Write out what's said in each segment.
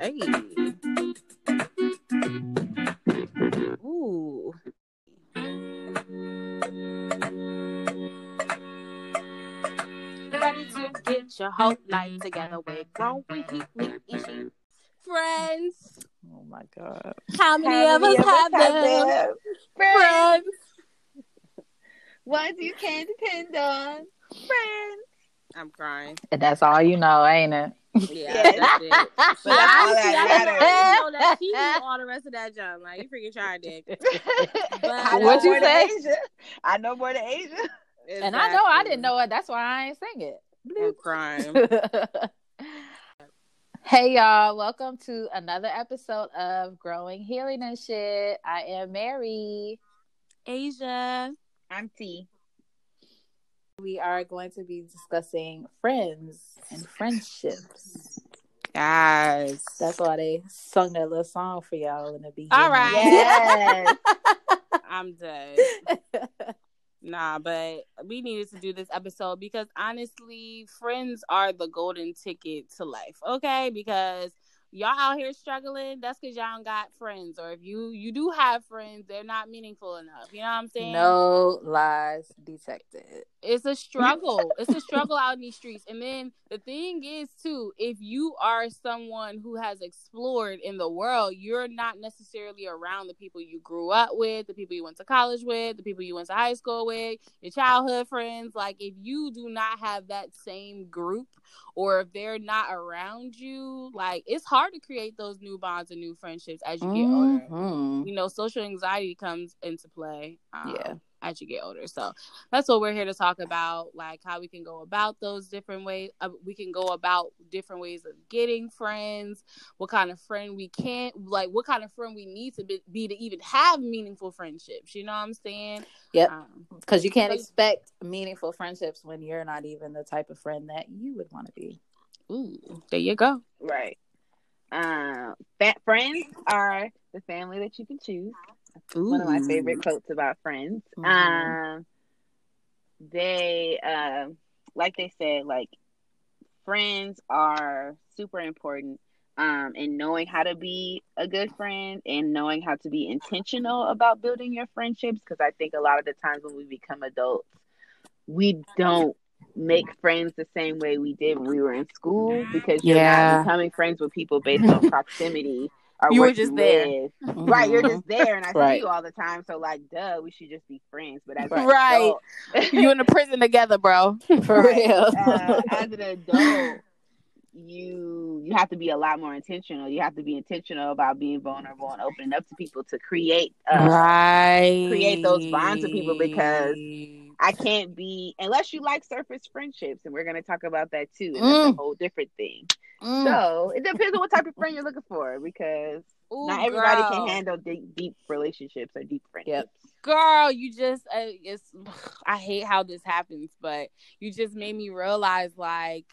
Hey. Ooh. Ready to get your whole life together with growing issues. Friends. Oh my god. How many of us have them? Friends. Friends. Ones you can't depend on. Friends. I'm crying. And that's all you know, ain't it? Yeah, that's it. But That's all honestly, that I know that she knew all the rest of that junk. Like you freaking tried it. I What'd you say? Asia. I know more than Asia. And I know I didn't know it. That's why I ain't sing I'm crying. hey y'all, welcome to another episode of Growing Healing and Shit. I am Mary. Asia. I'm T. We are going to be discussing friends and friendships. Guys. That's why they sung that little song for y'all in the beginning. All right. Yes. I'm dead. Nah, but we needed to do this episode because honestly, friends are the golden ticket to life. Okay, because y'all out here struggling, that's because y'all don't got friends, or if you you do have friends, they're not meaningful enough. You know what I'm saying? no lies detected. It's a struggle. it's a struggle out in these streets. And then the thing is too, if you are someone who has explored in the world, you're not necessarily around the people you grew up with, the people you went to college with, the people you went to high school with, your childhood friends. Like if you do not have that same group or if they're not around you, like it's hard to create those new bonds and new friendships as you get older. Mhm. You know, social anxiety comes into play. um, Yeah. As you get older. So that's what we're here to talk about, like how we can go about those different ways. Uh, we can go about different ways of getting friends. What kind of friend we can't, like, what kind of friend we need to be, be to even have meaningful friendships. You know what I'm saying? Yep. Um, Because you can't Like- expect meaningful friendships when you're not even the type of friend that you would want to be. ooh, there you go. right. Um, fa- friends are the family that you can choose. Ooh. One of my favorite quotes about friends. Mhm. Um, they, um, like they said, like friends are super important. Um, and knowing how to be a good friend and knowing how to be intentional about building your friendships. Because I think a lot of the times when we become adults, we don't make friends the same way we did when we were in school because you're Yeah. not becoming friends with people based on proximity You were just there. live. Right, you're just there, and I see you all the time. So, like, duh, we should just be friends. But as Right. adult, you in the prison together, bro. For Right. real. uh, as an adult, you you have to be a lot more intentional. You have to be intentional about being vulnerable and opening up to people to create uh, right. create those bonds with people because I can't be unless you like surface friendships, and we're gonna talk about that too. And that's a Mm. whole different thing. Mm. So it depends on what type of friend you're looking for, because Ooh, not everybody girl. can handle deep, deep relationships or deep friendships. girl you just uh, it's i hate how this happens but you just made me realize like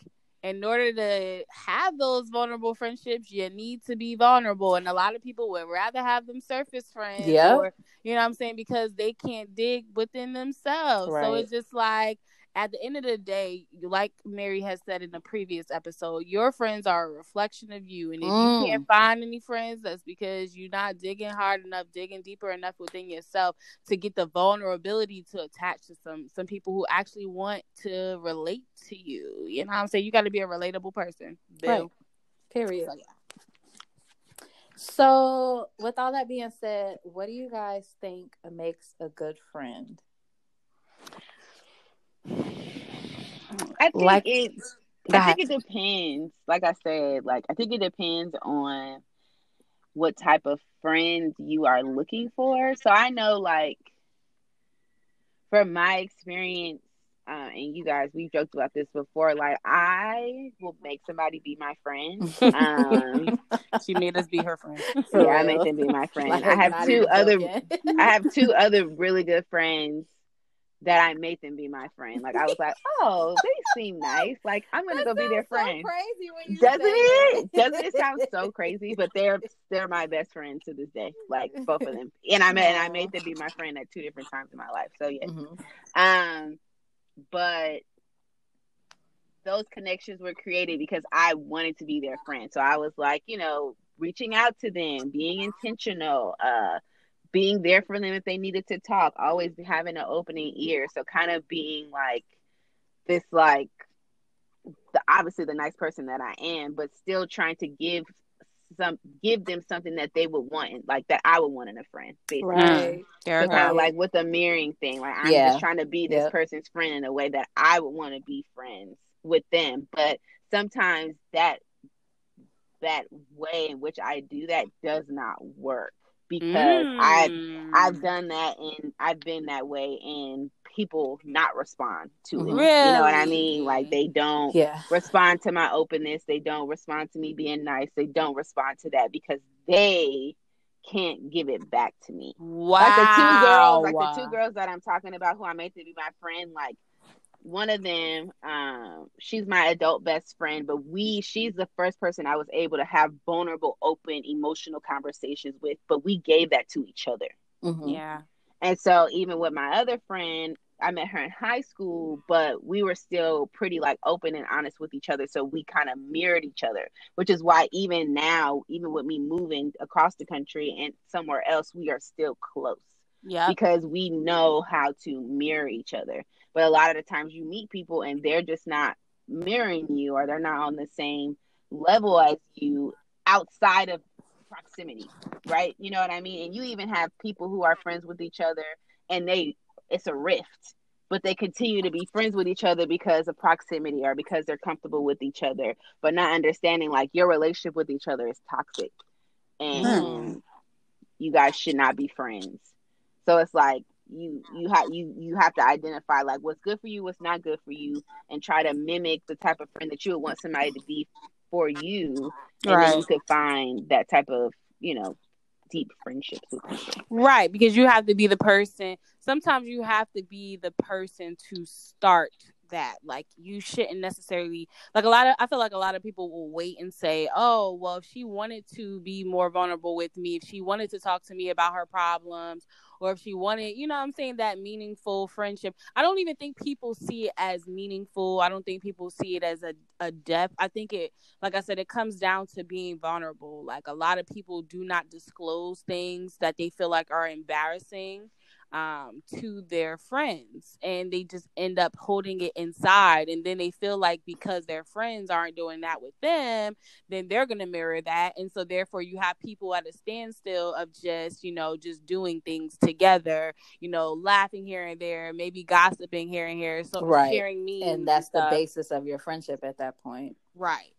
in order to have those vulnerable friendships you need to be vulnerable. And a lot of people would rather have them surface friends Yep. or you know what i'm saying? Because they can't dig within themselves. So it's just like at the end of the day, like Mary has said in the previous episode, your friends are a reflection of you. And if Mm. you can't find any friends, that's because you're not digging hard enough, digging deeper enough within yourself to get the vulnerability to attach to some some people who actually want to relate to you. You know what I'm saying? You got to be a relatable person. Bill. Right. Period. So, yeah. So, with all that being said, what do you guys think makes a good friend? I think Like- it's. I think it depends. Like I said, like I think it depends on what type of friend you are looking for. So I know, like, from my experience, uh, and you guys, we've joked about this before. Like, I will make somebody be my friend. Um, She made us be her friend. Yeah, I real. make them be my friend. Like, I have two other. I have two other really good friends that I made them be my friend. Like I was like, oh, they seem nice. Like I'm gonna That go be their sounds so friend. crazy when you Doesn't it? that. Doesn't it sound so crazy? But they're they're my best friends to this day. Like both of them. And I made and I made them be my friend at two different times in my life. So yeah. Mhm. Um, but those connections were created because I wanted to be their friend. So I was like, you know, reaching out to them, being intentional, uh, being there for them if they needed to talk, always having an opening ear. So kind of being like this, like the obviously the nice person that I am, but still trying to give some give them something that they would want, like that I would want in a friend, basically. Right. Mm, so we kind of like with the mirroring thing, like I'm Yeah. just trying to be this Yep. person's friend in a way that I would want to be friends with them. But sometimes that that way in which I do that does not work because I've Mm. I've done that and I've been that way and people not respond to it. Mhm. You know what I mean? Like they don't Yeah. respond to my openness. They don't respond to me being nice. They don't respond to that because they can't give it back to me. Wow. Like the two girls, like the two girls that I'm talking about who I made to be my friend, like one of them, um, she's my adult best friend, but we she's the first person I was able to have vulnerable, open, emotional conversations with, but we gave that to each other. Mhm. Yeah. And so even with my other friend, I met her in high school, but we were still pretty like open and honest with each other. So we kind of mirrored each other, which is why even now, even with me moving across the country and somewhere else, we are still close Yeah. because we know how to mirror each other. But a lot of the times you meet people and they're just not mirroring you or they're not on the same level as you outside of proximity, right? You know what I mean? And you even have people who are friends with each other and they it's a rift, but they continue to be friends with each other because of proximity or because they're comfortable with each other, but not understanding like your relationship with each other is toxic and hmm. you guys should not be friends. So it's like you you have you you have to identify like what's good for you, what's not good for you, and try to mimic the type of friend that you would want somebody to be for you, and then you could find that type of you know deep friendships with people. Right, because you have to be the person. Sometimes you have to be the person to start that. Like you shouldn't necessarily like a lot of I feel like a lot of people will wait and say, "Oh, well, if she wanted to be more vulnerable with me, if she wanted to talk to me about her problems, or if she wanted, you know I'm saying, that meaningful friendship." I don't even think people see it as meaningful. I don't think people see it as a a depth. I think it like I said, it comes down to being vulnerable. Like a lot of people do not disclose things that they feel like are embarrassing um, to their friends, and they just end up holding it inside. And then they feel like because their friends aren't doing that with them, then they're gonna mirror that. And so therefore, you have people at a standstill of just you know just doing things together, you know, laughing here and there, maybe gossiping here and here, so Right. sharing memes, And that's the basis of your friendship at that point. Right.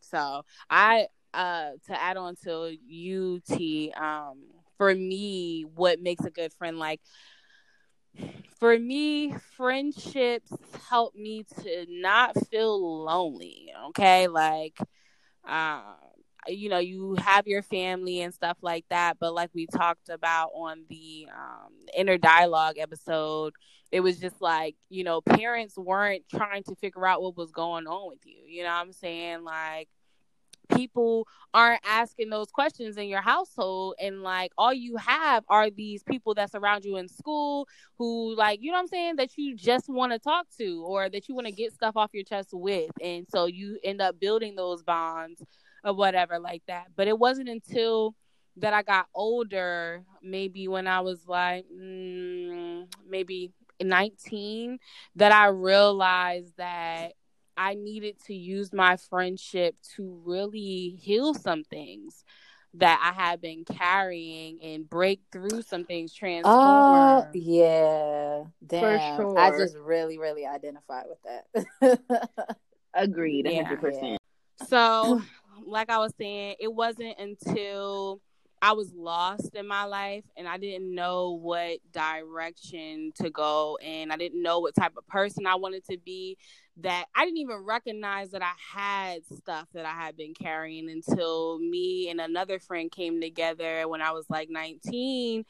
So I uh to add on to you T, um, for me, what makes a good friend like for me, friendships help me to not feel lonely. Okay. Like um you know, you have your family and stuff like that, but like we talked about on the um, inner dialogue episode, it was just like, you know, parents weren't trying to figure out what was going on with you. You know what I'm saying? Like, people aren't asking those questions in your household and like all you have are these people that surround you in school who like you know what i'm saying that you just want to talk to or that you want to get stuff off your chest with and so you end up building those bonds or whatever like that. But it wasn't until that i got older maybe when i was like mm, maybe 19 that i realized that I needed to use my friendship to really heal some things that I had been carrying and break through some things, transform. Oh, yeah. Damn. I sure. just really, really identify with that. Agreed, Yeah. hundred percent. So, like I was saying, it wasn't until I was lost in my life and I didn't know what direction to go and I didn't know what type of person I wanted to be that I didn't even recognize that I had stuff that I had been carrying until me and another friend came together when I was like 19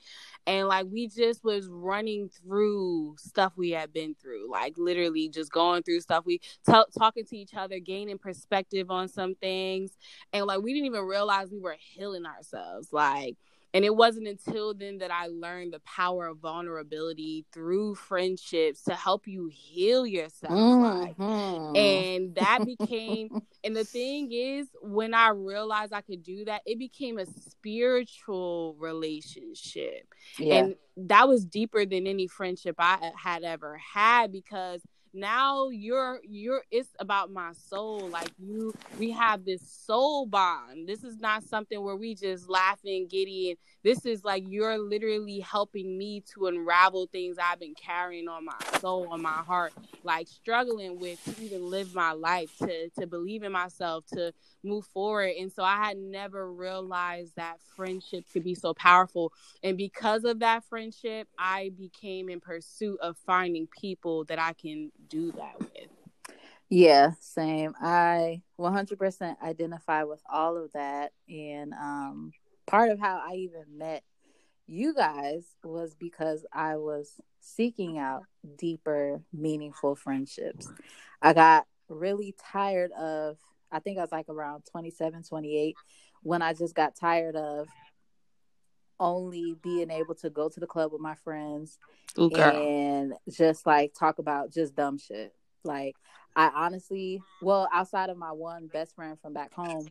and like we just was running through stuff we had been through like literally just going through stuff. We t- talking to each other gaining perspective on some things and like we didn't even realize we were healing ourselves like and it wasn't until then that I learned the power of vulnerability through friendships to help you heal yourself. Mm-hmm. And that became, and the thing is, when I realized I could do that, it became a spiritual relationship. Yeah. And that was deeper than any friendship I had ever had because now you're you're it's about my soul like you we have this soul bond this is not something where we just laughing giddy and this is like you're literally helping me to unravel things i've been carrying on my soul on my heart like struggling with to even live my life to to believe in myself to move forward. And so I had never realized that friendship could be so powerful. And because of that friendship, I became in pursuit of finding people that I can do that with. Yeah, same. I 100% identify with all of that. And um, part of how I even met you guys was because I was seeking out deeper, meaningful friendships. I got really tired of I think I was like around 27, 28 when I just got tired of only being able to go to the club with my friends Ooh, and just like talk about just dumb shit. Like I honestly, well, outside of my one best friend from back home,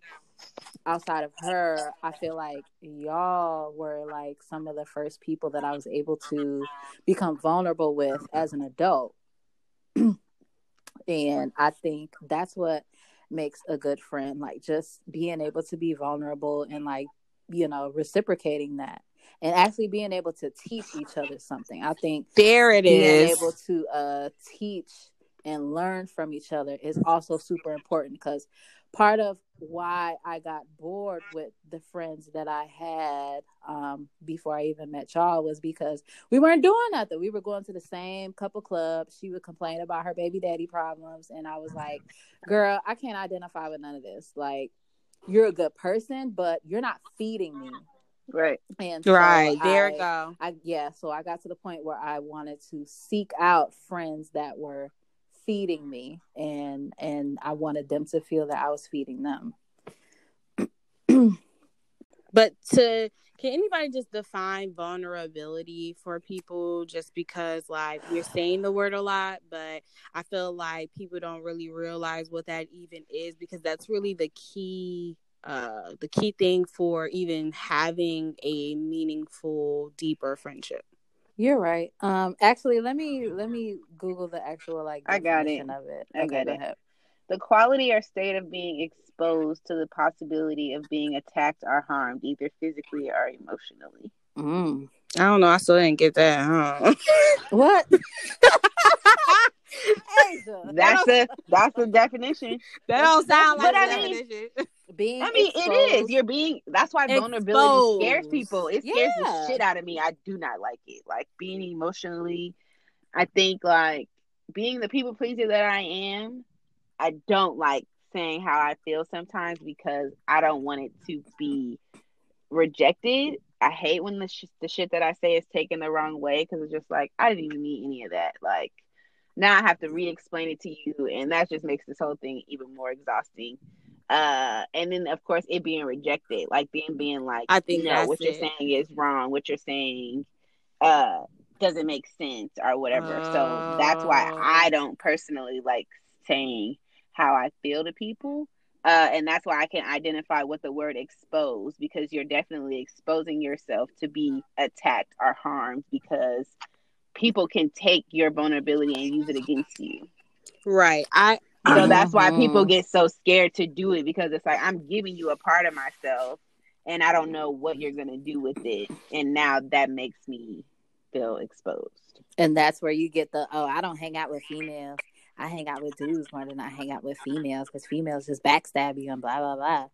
outside of her, I feel like y'all were like some of the first people that I was able to become vulnerable with as an adult. and I think that's what makes a good friend like just being able to be vulnerable and like you know reciprocating that and actually being able to teach each other something i think there it being is. able to uh teach and learn from each other is also super important because part of why I got bored with the friends that I had um, before I even met y'all was because we weren't doing nothing. We were going to the same couple clubs. She would complain about her baby daddy problems, and I was like, "Girl, I can't identify with none of this. Like, you're a good person, but you're not feeding me." Right. And so right there, I, go. I yeah. So I got to the point where I wanted to seek out friends that were feeding me and and I wanted them to feel that I was feeding them. but to can anybody just define vulnerability for people just because like we're saying the word a lot but i feel like people don't really realize what that even is because that's really the key uh the key thing for even having a meaningful deeper friendship you're right. Um, actually, let me let me Google the actual like I got it. of it. I okay, got it. Ahead. The quality or state of being exposed to the possibility of being attacked or harmed, either physically or emotionally. Mm. I don't know. I still didn't get that. Huh? what? that's the that's the definition. That don't sound like a definition. Being I mean, exposed. it is. You're being. That's why vulnerability scares people. It scares yeah. the shit out of me. I do not like it. Like being emotionally, I think like being the people pleaser that I am. I don't like saying how I feel sometimes because I don't want it to be rejected. I hate when the sh- the shit that I say is taken the wrong way because it's just like I didn't even mean any of that. Like now I have to re-explain it to you, and that just makes this whole thing even more exhausting. Uh, and then of course it being rejected, like being being like, I think no, what it. you're saying is wrong. What you're saying, uh, doesn't make sense or whatever. So that's why I oh. don't personally like saying how I feel to people. Uh, and that's why I can identify with the word expose because you're definitely exposing yourself to be attacked or harmed because people can take your vulnerability and use it against you. Right. I so that's why people mm-hmm. get so scared to do it because it's like I'm giving you a part of myself and I don't know what you're going to do with it and now that makes me feel exposed. And that's where you get the oh, I don't hang out with females. I hang out with dudes more than I hang out with females because females just backstab you and blah blah blah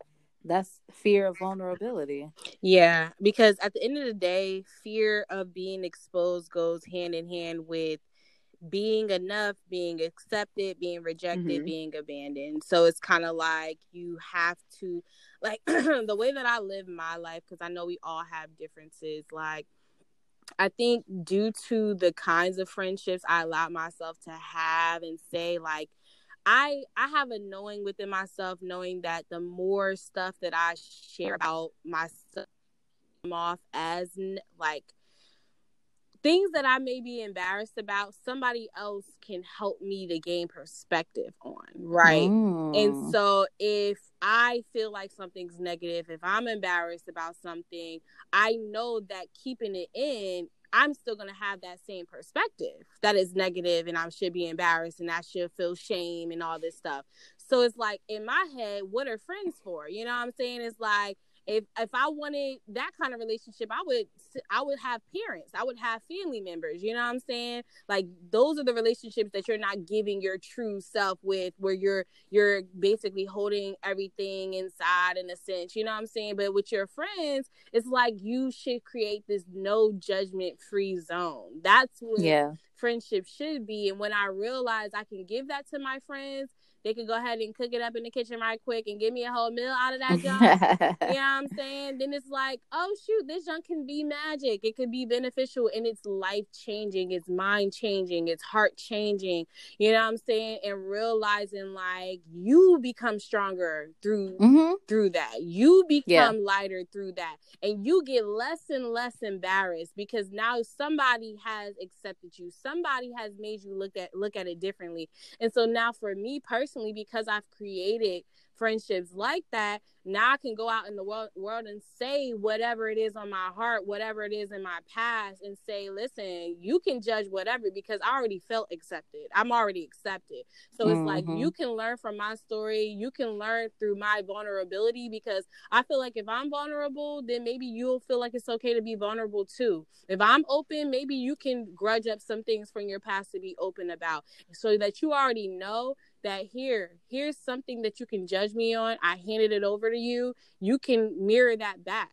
that's fear of vulnerability. Yeah, because at the end of the day, fear of being exposed goes hand in hand with being enough, being accepted, being rejected, Mhm. being abandoned. So it's kind of like you have to, like, the way that I live my life, because I know we all have differences. Like, I think due to the kinds of friendships I allow myself to have and say, like, I I have a knowing within myself, knowing that the more stuff that I share about myself off as like things that I may be embarrassed about, somebody else can help me to gain perspective on, right? Mm. And so if I feel like something's negative, if I'm embarrassed about something, I know that keeping it in, I'm still going to have that same perspective that is negative and I should be embarrassed and I should feel shame and all this stuff. So it's like in my head, what are friends for? You know what I'm saying? It's like if if I wanted that kind of relationship, I would I would have parents, I would have family members. You know what I'm saying? Like those are the relationships that you're not giving your true self with, where you're you're basically holding everything inside in a sense. You know what I'm saying? But with your friends, it's like you should create this no judgment free zone. That's what Yeah. friendship should be. And when I realize I can give that to my friends, they can go ahead and cook it up in the kitchen right quick and give me a whole meal out of that junk. you know what I'm saying? Then it's like, oh shoot, this junk can be magic. It could be beneficial and it's life changing, it's mind changing, it's heart changing. You know what I'm saying? And realizing like you become stronger through hmm through that. You become Yeah. lighter through that. And you get less and less embarrassed because now somebody has accepted you. Somebody has made you look at look at it differently. And so now for me personally, because I've created friendships like that, now I can go out in the world, world and say whatever it is on my heart, whatever it is in my past, and say, listen, you can judge whatever because I already felt accepted. I'm already accepted. So it's like Mhm. you can learn from my story. You can learn through my vulnerability because I feel like if I'm vulnerable, then maybe you'll feel like it's okay to be vulnerable too. If I'm open, maybe you can grudge up some things from your past to be open about so that you already know that here, here's something that you can judge me on. I handed it over to you. You can mirror that back.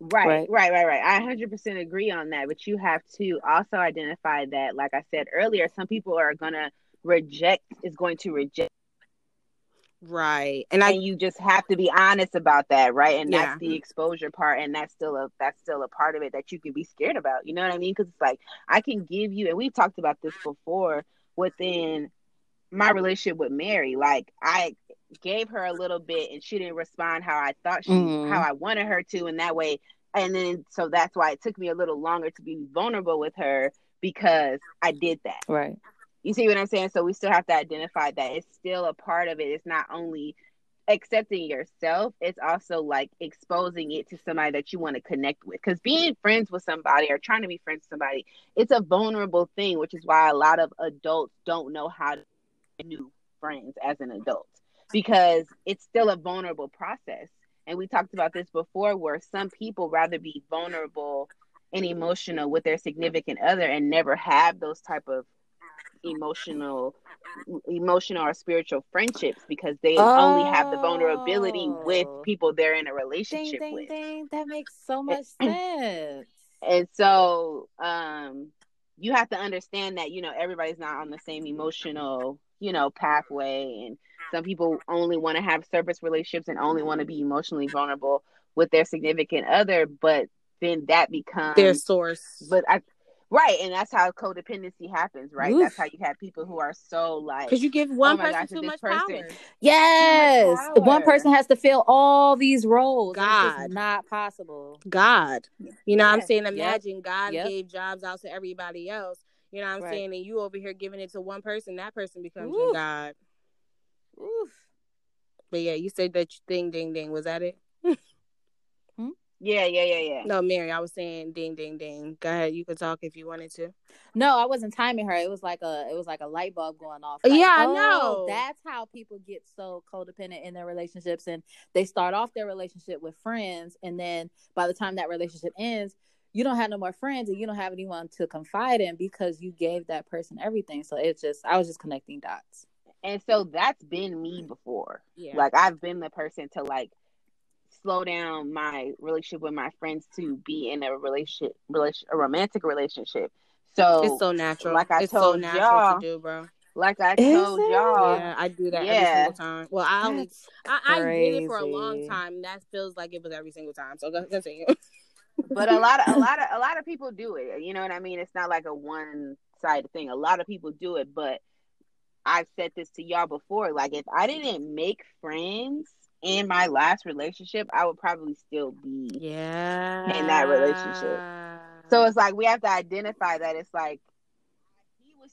Right, Right. right, right, right. I 100% agree on that, but you have to also identify that, like I said earlier, some people are gonna reject is going to reject, Right. And I you just have to be honest about that, right? And Yeah. that's the exposure part, and that's still a that's still a part of it that you can be scared about. You know what I mean? Because it's like I can give you, and we've talked about this before within my relationship with Mary. Like I gave her a little bit, and she didn't respond how I thought she Mhm. how I wanted her to, and that way and then so that's why it took me a little longer to be vulnerable with her because I did that. Right. You see what I'm saying? So we still have to identify that it's still a part of it. It's not only accepting yourself, it's also like exposing it to somebody that you want to connect with. Because being friends with somebody or trying to be friends with somebody, it's a vulnerable thing, which is why a lot of adults don't know how to new friends as an adult because it's still a vulnerable process. And we talked about this before where some people rather be vulnerable and emotional with their significant other and never have those type of emotional emotional or spiritual friendships because they only have the vulnerability with Oh. people they're in a Ding, relationship ding, with ding. That makes so much sense. and so um you have to understand that you know everybody's not on the same emotional you know pathway and some people only want to have surface relationships and only want to be emotionally vulnerable with their significant other but then that becomes their source. but i right and that's how codependency happens right Oof. that's how you have people who are so like Because you give oh one Oh person gosh, too much person- power. Yes. power. One person has to fill all these roles. and It's God. not possible. God. You know what I'm Yeah. saying? Yep. Imagine God Yep. gave jobs out to everybody else. You know what I'm Right. saying? And you over here giving it to one person, that person becomes Oof. your God. Oof. But yeah, you said that you- ding ding ding. Was that it? Hmm? yeah yeah yeah yeah No, Mary, I was saying ding ding ding. Go ahead, you could talk if you wanted to. No, I wasn't timing her. It was like a it was like a light bulb going off. Yeah, I oh, know. That's how people get so codependent in their relationships and they start off their relationship with friends and then by the time that relationship ends, you don't have no more friends and you don't have anyone to confide in because you gave that person everything. So it's just I was just connecting dots. and so that's been me before Yeah. Like I've been the person to like slow down my relationship with my friends to be in a relationship, relation, a romantic relationship, So It's so natural. like I it's so told natural y'all, to do, bro. like I Is told it? y'all, Yeah, I do that every single time. Well, I only I, I did it for a long time. That feels like it was every single time. So go continue. but a lot of a lot of a lot of people do it. You know what I mean? It's not like a one sided thing. A lot of people do it, but I've said this to y'all before. Like if I didn't make friends in my last relationship, I would probably still be yeah. in that relationship. So it's like we have to identify that it's like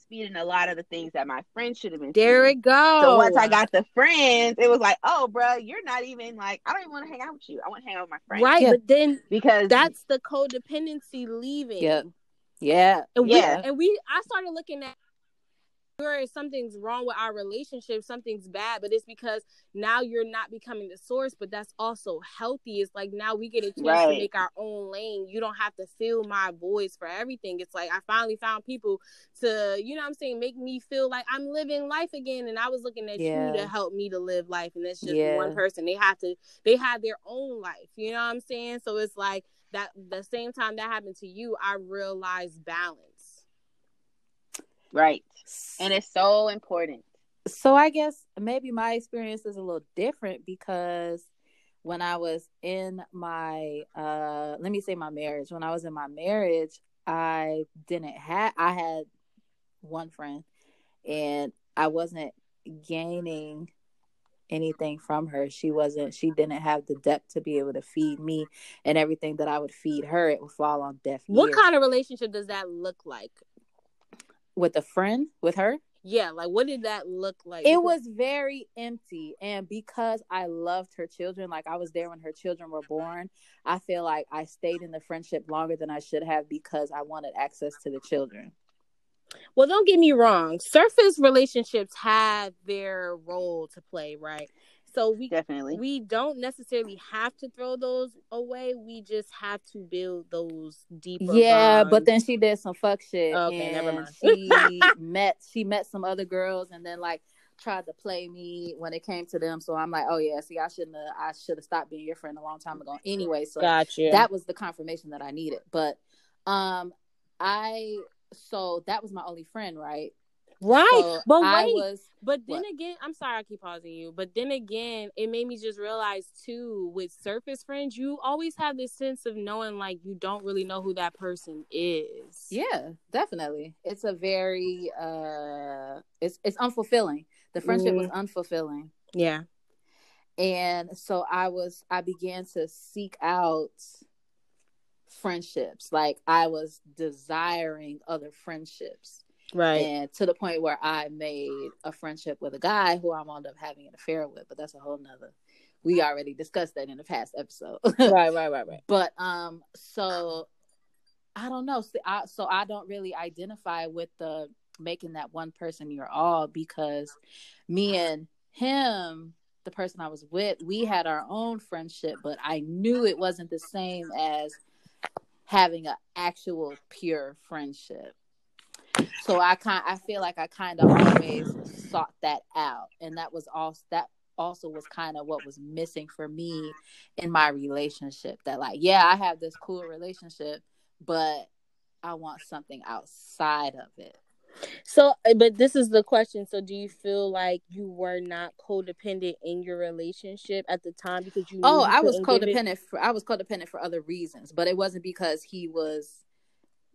he feeding a lot of the things that my friends should have been. there feeding. it goes. So once I got the friends, it was like, oh, bro, you're not even like I don't even want to hang out with you. I want to hang out with my friends, right, Yeah. but then Because that's the codependency leaving. Yep. Yeah. And we Yeah. and we I started looking at where something's wrong with our relationship, something's bad, but it's because now you're not becoming the source, but that's also healthy. It's like now we get a chance to make our own lane. You don't have to fill my voice for everything. It's like I finally found people to, you know what I'm saying, make me feel like I'm living life again. And I was looking at Yeah. you to help me to live life. And it's just Yeah. one person. They have to they have their own life. You know what I'm saying? So it's like that the same time that happened to you, I realized balance. Right, and it's so important. so I guess maybe my experience is a little different because when I was in my uh let me say my marriage, when I was in my marriage, I didn't have I had one friend and I wasn't gaining anything from her. She wasn't she didn't have the depth to be able to feed me and everything that I would feed her it would fall on deaf What ears. kind of relationship does that look like? With a friend with her? Yeah, like what did that look like? it was very empty and because i loved her children like i was there when her children were born i feel like i stayed in the friendship longer than i should have because i wanted access to the children well, don't get me wrong. Surface relationships have their role to play, right? So we Definitely. we don't necessarily have to throw those away. We just have to build those deeper. yeah bonds. but then she did some fuck shit Okay, and never mind. she met she met some other girls and then like tried to play me when it came to them so i'm like oh yeah see i shouldn't have i should have stopped being your friend a long time ago anyway so got you. that was the confirmation that I needed. But um I so that was my only friend, right? Right, So but wait, was But then What? again, I'm sorry I keep pausing you. But then again, it made me just realize too, with surface friends, you always have this sense of knowing like you don't really know who that person is. yeah, definitely. It's a very uh it's it's unfulfilling. The friendship was unfulfilling. Yeah. And so I was I began to seek out friendships. Like I was desiring other friendships. Right. and to the point where I made a friendship with a guy who I wound up having an affair with, but that's a whole nother. We already discussed that in the past episode. right, right, right, right. but um, so I don't know. So I, so I don't really identify with the making that one person your all because me and him, the person I was with, we had our own friendship, but I knew it wasn't the same as having an actual pure friendship. So I kind I feel like I kind of always sought that out, and that was also that also was kind of what was missing for me in my relationship. That like, yeah, I have this cool relationship, but I want something outside of it. So, uh, but this is the question. So, do you feel like you were not codependent in your relationship at the time because you? Oh, I was couldn't give it- codependent. For, I was codependent for other reasons, but it wasn't because he was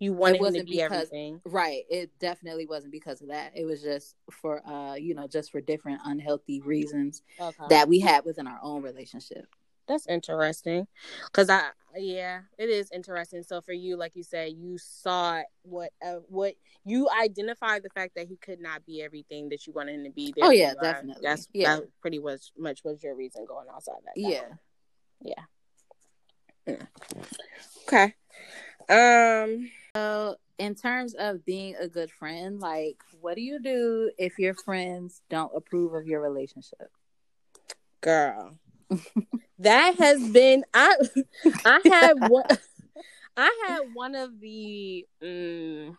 You wanted him to wasn't be because- everything. right. It definitely wasn't because of that. It was just for uh, you know, just for different unhealthy reasons Okay. that we had within our own relationship. That's interesting. Cause I, yeah, it is interesting. So for you, like you said, you saw what, uh, what you identified the fact that he could not be everything that you wanted him to be. There Oh, yeah, definitely. That's Yeah. that pretty much much was your reason going outside that. Yeah. Yeah. Okay. Um. So, in terms of being a good friend, like, what do you do if your friends don't approve of your relationship? girl that has been i i had one i had one of the mm,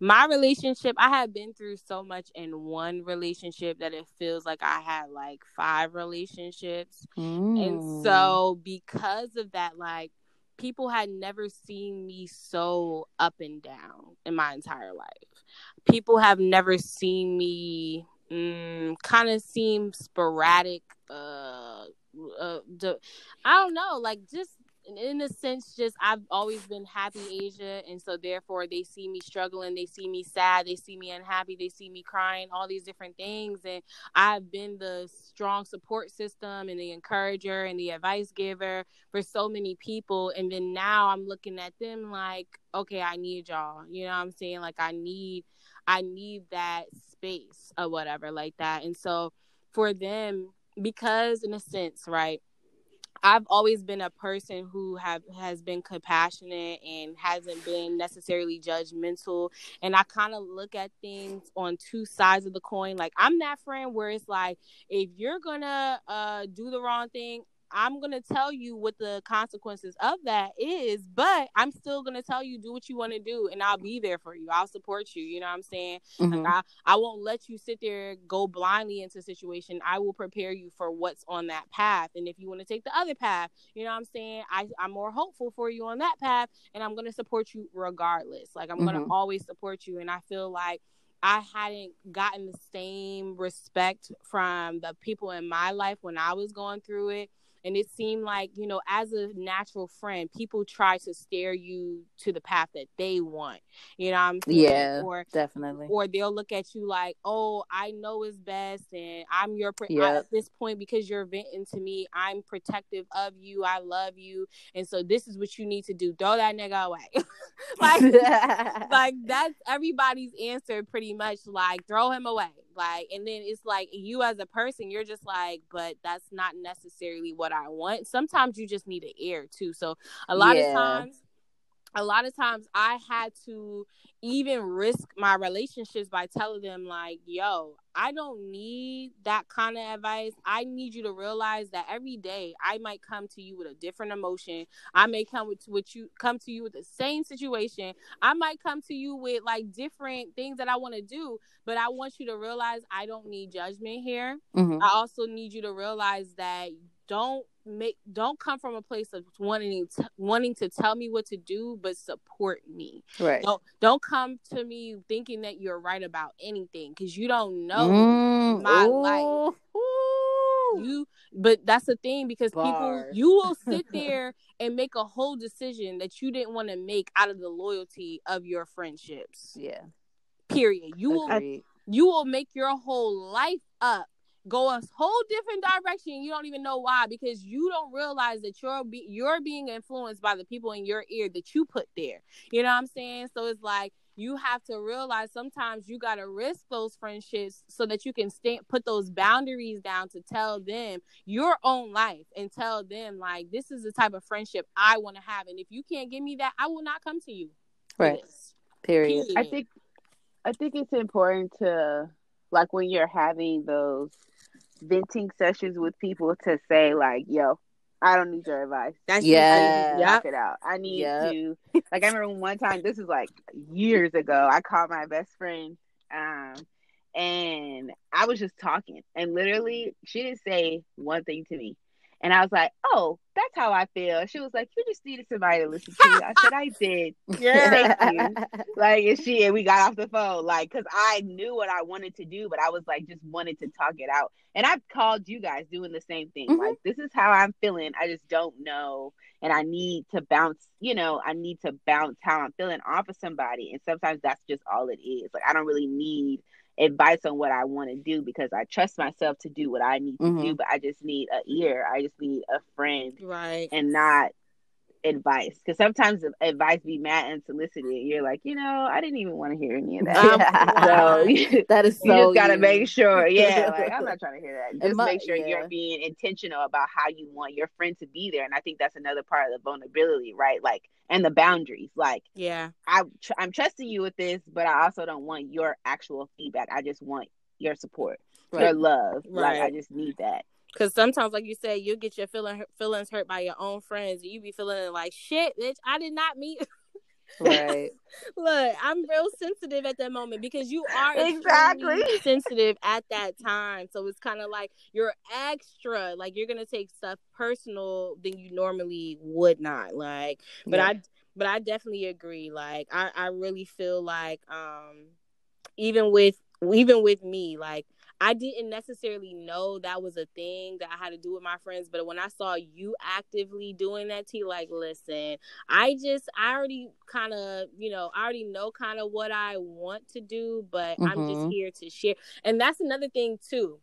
my relationship i had been through so much in one relationship that it feels like i had like five relationships Mm. and so because of that like people had never seen me so up and down in my entire life. People have never seen me mm, kind of seem sporadic. Uh, uh, I don't know, like just in a sense, just I've always been happy Asia, and so therefore they see me struggling, they see me sad, they see me unhappy, they see me crying, all these different things, and I've been the strong support system and the encourager and the advice giver for so many people, and then now I'm looking at them like, okay, I need y'all, you know what I'm saying? Like I need, I need that space or whatever like that, and so for them, because in a sense, right I've always been a person who have has been compassionate and hasn't been necessarily judgmental. And I kind of look at things on two sides of the coin. Like I'm that friend where it's like, if you're gonna uh, do the wrong thing, I'm gonna tell you what the consequences of that is, but I'm still gonna tell you do what you want to do, and I'll be there for you. I'll support you. You know what I'm saying? Mm-hmm. Like I, I won't let you sit there go blindly into a situation. I will prepare you for what's on that path, and if you want to take the other path, you know what I'm saying? I, I'm more hopeful for you on that path, and I'm gonna support you regardless. Like I'm mm-hmm. gonna always support you, and I feel like I hadn't gotten the same respect from the people in my life when I was going through it and it seemed like you know as a natural friend people try to steer you to the path that they want. You know i'm saying? yeah or definitely. or they'll look at you like oh i know it's best and i'm your yep. I, at this point because you're venting to me i'm protective of you i love you and so this is what you need to do. Throw that nigga away. Like like that's everybody's answer pretty much like throw him away like and then it's like you as a person you're just like but that's not necessarily what i want sometimes you just need an ear too so a lot yeah. of times a lot of times I had to even risk my relationships by telling them like, yo, I don't need that kind of advice. I need you to realize that every day I might come to you with a different emotion. I may come with, with you come to you with the same situation. I might come to you with like different things that I want to do, but I want you to realize I don't need judgment here. Mm-hmm. I also need you to realize that don't make don't come from a place of wanting to, wanting to tell me what to do but support me. Right. Don't don't come to me thinking that you're right about anything because you don't know mm, my ooh, life. ooh. you but that's the thing because people you will sit there and make a whole decision that you didn't want to make out of the loyalty of your friendships. Yeah. Period. You Agreed. will you will make your whole life up go a whole different direction you don't even know why because you don't realize that you're be- you're being influenced by the people in your ear that you put there. You know what i'm saying? So it's like you have to realize sometimes you got to risk those friendships so that you can stay put those boundaries down to tell them your own life and tell them like this is the type of friendship i want to have and if you can't give me that i will not come to you. Right. Period. period. I think i think it's important to like when you're having those venting sessions with people to say like, "Yo, I don't need your advice. That's yeah, yep. it out. I need yep. to like. I remember one time. This is like years ago. I called my best friend, um, and I was just talking, and literally, she didn't say one thing to me. And I was like, oh, that's how I feel. She was like, you just needed somebody to listen to you. I said, I did. Yeah. Thank you. Like, and she, and we got off the phone, like, cause I knew what I wanted to do, but I was like, just wanted to talk it out. And I've called you guys doing the same thing. Mm-hmm. Like, this is how I'm feeling. I just don't know. And I need to bounce, you know, I need to bounce how I'm feeling off of somebody. And sometimes that's just all it is. Like, I don't really need advice on what I want to do because I trust myself to do what I need to mm-hmm. do, but I just need a ear. I just need a friend. Right. And not advice because sometimes advice be mad unsolicited. You're like, you know, I didn't even want to hear any of that. Um, so that is so you just got to make sure. Yeah, like I'm not trying to hear that. Just make sure yeah. you're being intentional about how you want your friend to be there. And I think that's another part of the vulnerability, right? Like, and the boundaries. Like, yeah, I tr- I'm trusting you with this, but I also don't want your actual feedback. I just want your support, right. your love. Right. Like, I just need that. Because sometimes, like you said, you get your feeling feelings hurt by your own friends. You be feeling like shit, bitch. I did not meet. right. Look, I'm real sensitive at that moment because you are Exactly. sensitive at that time. So it's kind of like you're extra, like you're gonna take stuff personal than you normally would not. Like, but Yeah. I, but I definitely agree. Like, I, I really feel like, um, even with even with me, like I didn't necessarily know that was a thing that I had to do with my friends, but when I saw you actively doing that, T, like, listen, I just, I already kind of, you know, I already know kind of what I want to do, but I'm just Mhm. here to share. And that's another thing, too,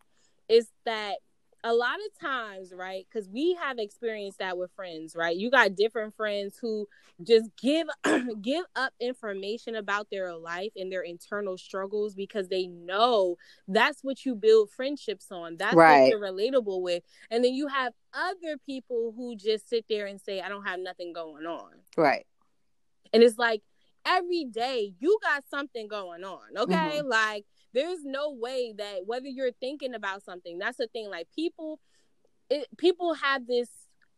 is that a lot of times, right? Because we have experienced that with friends, right? You got different friends who just give give up information about their life and their internal struggles because they know that's what you build friendships on. That's Right. what you're relatable with. And then you have other people who just sit there and say, I don't have nothing going on. Right. And it's like every day you got something going on. Okay. Mm-hmm. Like there's no way that whether you're thinking about something, that's the thing. Like people, it, people have this.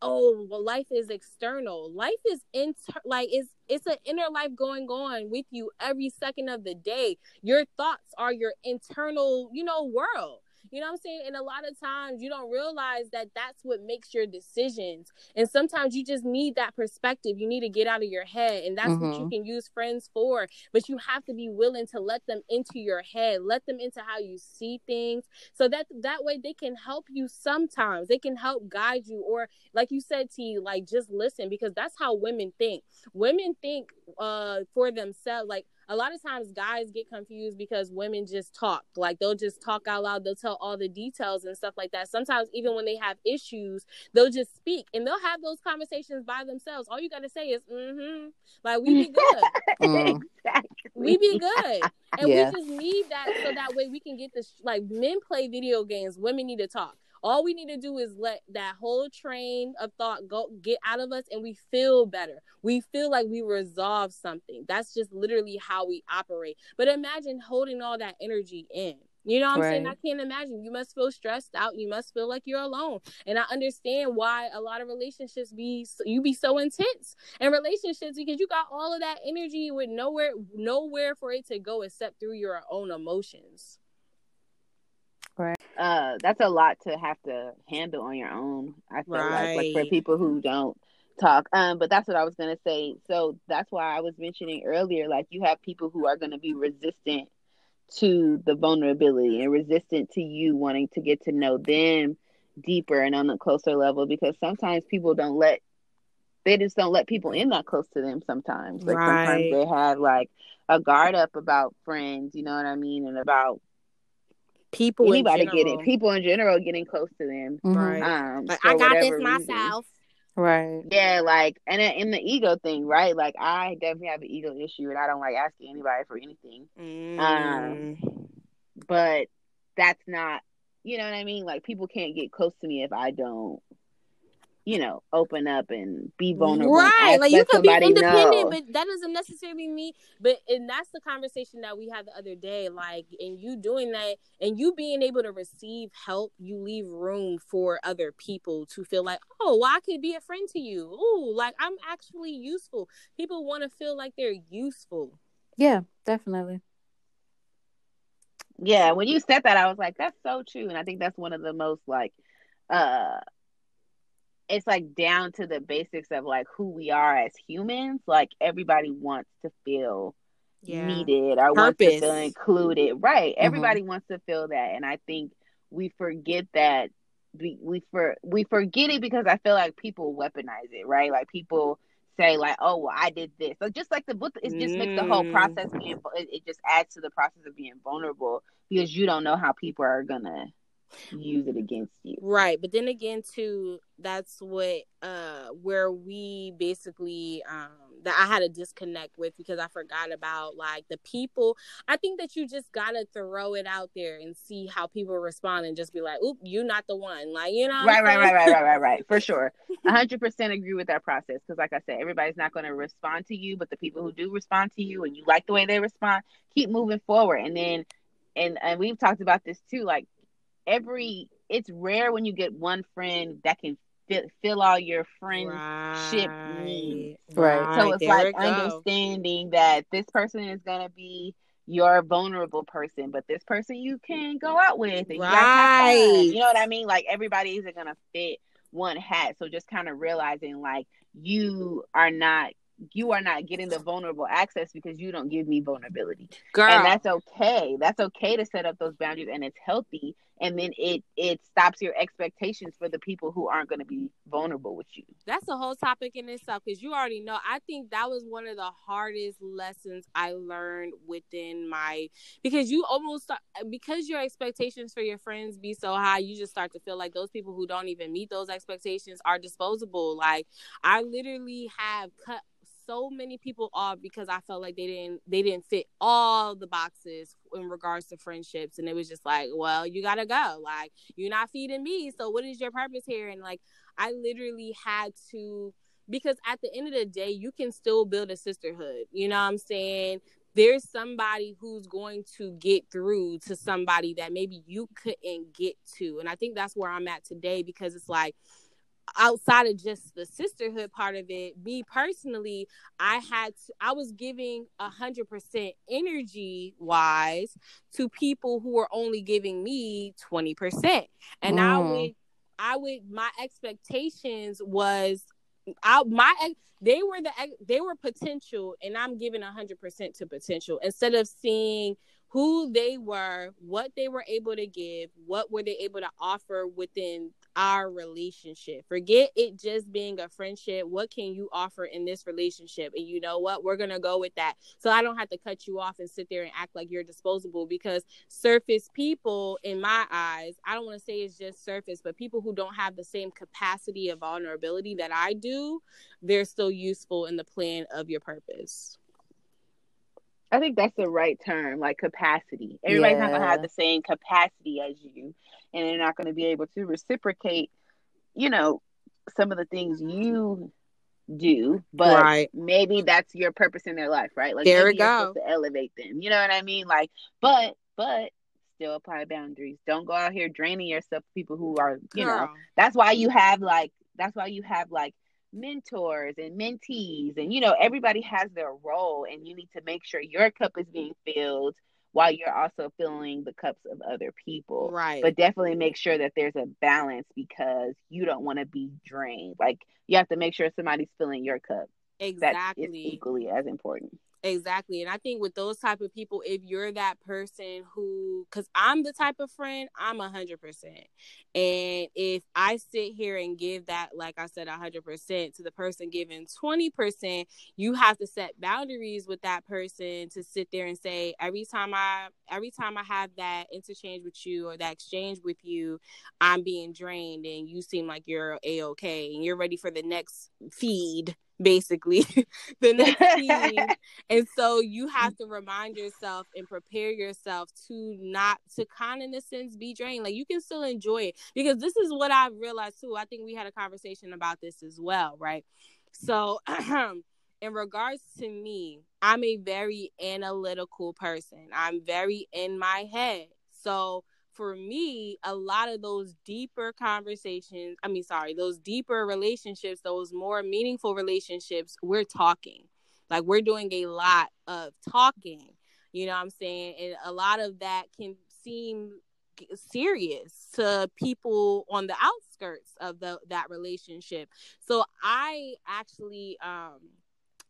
Oh, well, life is external. Life is inter like it's it's an inner life going on with you every second of the day. Your thoughts are your internal, you know, world. You know what I'm saying? And a lot of times you don't realize that that's what makes your decisions. And sometimes you just need that perspective. You need to get out of your head. And that's what you Mhm. can use friends for. But you have to be willing to let them into your head, let them into how you see things. So that that way they can help you sometimes. They can help guide you. Or like you said, T, like just listen because that's how women think. Women think uh for themselves. Like a lot of times guys get confused because women just talk. Like they'll just talk out loud. They'll tell all the details and stuff like that. Sometimes even when they have issues they'll just speak and they'll have those conversations by themselves. All you got to say is mm-hmm. Like we be good. Mm. exactly. we be good. And Yeah. we just need that so that way we can get this like men play video games. Women need to talk all we need to do is let that whole train of thought go get out of us and we feel better we feel like we resolve something that's just literally how we operate but imagine holding all that energy in you know what I'm saying? I can't imagine. You must feel stressed out. You must feel like you're alone. And I understand why a lot of relationships be you be so intense in relationships because you got all of that energy with nowhere nowhere for it to go except through your own emotions. Uh that's a lot to have to handle on your own i feel like like for people who don't talk. Um but that's what i was gonna say. So that's why i was mentioning earlier like you have people who are gonna be resistant to the vulnerability and resistant to you wanting to get to know them deeper and on a closer level because sometimes people don't let they just don't let people in that close to them sometimes. Like Right. sometimes they have like a guard up about friends you know what i mean and about People anybody in getting general. people in general getting close to them. Mhm. Right. Um, Like, I got this whatever reason. myself. Right. Yeah, like and then in the ego thing, right? Like I definitely have an ego issue, and I don't like asking anybody for anything. Mm. But that's not, you know what I mean? Like people can't get close to me if I don't, you know, open up and be vulnerable. Right, like you let could be independent, know. but that doesn't necessarily mean. But and that's the conversation that we had the other day. Like, and you doing that, and you being able to receive help, you leave room for other people to feel like, oh, well, I could be a friend to you. Ooh, like I'm actually useful. People want to feel like they're useful. Yeah, definitely. Yeah, when you said that, I was like, that's so true. And I think that's one of the most like uh it's like down to the basics of like who we are as humans. Like everybody wants to feel needed or wants to feel included. Right. Mhm. Everybody wants to feel that. And I think we forget that we we for we forget it because I feel like people weaponize it, right? Like people say like, "Oh, well, I did this." So just like the book, it just makes the whole Mm. process being. It, it just adds to the process of being vulnerable because you don't know how people are gonna use it against you. Right, but then again, too, that's what uh where we basically um that I had a disconnect with because I forgot about like the people. I think that you just gotta throw it out there and see how people respond and just be like, "Oop, you're not the one." Like you know, Right, right, right, right, right, right, right. For sure, a hundred percent agree with that process because, like I said, everybody's not going to respond to you, but the people who do respond to you and you like the way they respond, keep moving forward. And then, and and we've talked about this too. Like every, it's rare when you get one friend that can fill, fill all your friendship right. needs. Right. So it's there like we go. understanding that this person is gonna be your vulnerable person, but this person you can go out with and you guys have fun. Right. You know what I mean? Like everybody isn't gonna fit one hat. So just kind of realizing like you are not you are not getting the vulnerable access because you don't give me vulnerability. Girl. And that's okay. That's okay to set up those boundaries and it's healthy. And then it it stops your expectations for the people who aren't going to be vulnerable with you. that's a whole topic in itself because you already know i think that was one of the hardest lessons i learned within my because you almost start, because your expectations for your friends be so high you just start to feel like those people who don't even meet those expectations are disposable like i literally have cut so many people off because I felt like they didn't they didn't fit all the boxes in regards to friendships and it was just like well you gotta go like you're not feeding me so what is your purpose here and like I literally had to because at the end of the day, you can still build a sisterhood. You know what I'm saying? There's somebody who's going to get through to somebody that maybe you couldn't get to. And I think that's where I'm at today because it's like outside of just the sisterhood part of it, me personally, I had to, I was giving a hundred percent energy wise to people who were only giving me 20%. And I Mm. would I would my expectations was I my they were the they were potential and I'm giving a hundred percent to potential instead of seeing who they were, what they were able to give, what were they able to offer within our relationship. Forget it just being a friendship. What can you offer in this relationship? And you know what? We're going to go with that. So I don't have to cut you off and sit there and act like you're disposable because surface people, in my eyes, I don't want to say it's just surface, but people who don't have the same capacity of vulnerability that I do, they're still useful in the plan of your purpose. I think that's the right term, like capacity. Everybody's not going to have the same capacity as you, and they're not going to be able to reciprocate, you know, some of the things you do, but Right. maybe that's your purpose in their life, right? Like There we go. to elevate them. You know what I mean? Like, but but still apply boundaries. Don't go out here draining yourself people who are, you know, that's why you have like that's why you have like mentors and mentees and you know everybody has their role and you need to make sure your cup is being filled while you're also filling the cups of other people Right. but definitely make sure that there's a balance because you don't want to be drained like you have to make sure somebody's filling your cup exactly. equally as important Exactly. And I think with those type of people, if you're that person who, because I'm the type of friend, I'm a hundred percent. And if I sit here and give that, like I said, a hundred percent to the person giving 20%, you have to set boundaries with that person to sit there and say, every time I, every time I have that interchange with you or that exchange with you, I'm being drained and you seem like you're a-okay and you're ready for the next feed, basically. the next feed and so you have mm. to remind yourself and prepare yourself to not to kind of in a sense be drained. Like you can still enjoy it because this is what i've realized too. I think we had a conversation about this as well right? So in regards to me i'm a very analytical person. I'm very in my head. So for me, a lot of those deeper conversations, I mean, sorry, those deeper relationships, those more meaningful relationships, we're talking. Like we're doing a lot of talking, you know what I'm saying? And a lot of that can seem serious to people on the outskirts of the that relationship. So I actually um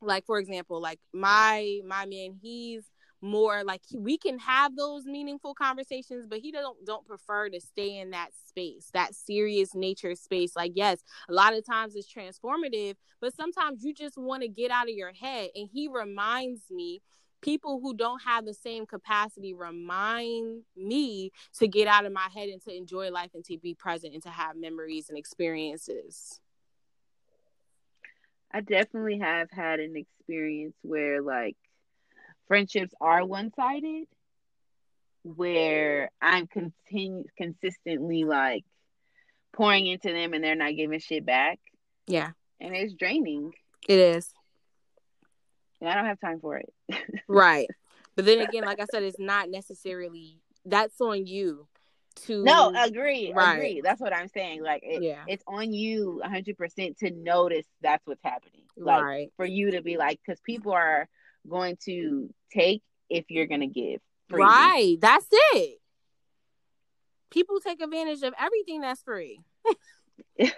like for example, like my my man, he's more like we can have those meaningful conversations but he don't don't prefer to stay in that space that serious nature space. Like yes a lot of times it's transformative but sometimes you just want to get out of your head. And he reminds me people who don't have the same capacity remind me to get out of my head and to enjoy life and to be present and to have memories and experiences. I definitely have had an experience where like friendships are one sided, where I'm continue consistently like pouring into them and they're not giving shit back, yeah and it's draining. it is And I don't have time for it. Right. But then again, like I said, it's not necessarily that's on you. to No, agree, Right. agree. That's what I'm saying. Like, it, yeah it's on you 100% to notice that's what's happening. Like, right for you to be like, because people are going to take if you're going to give. freely. right. That's it. People take advantage of everything that's free.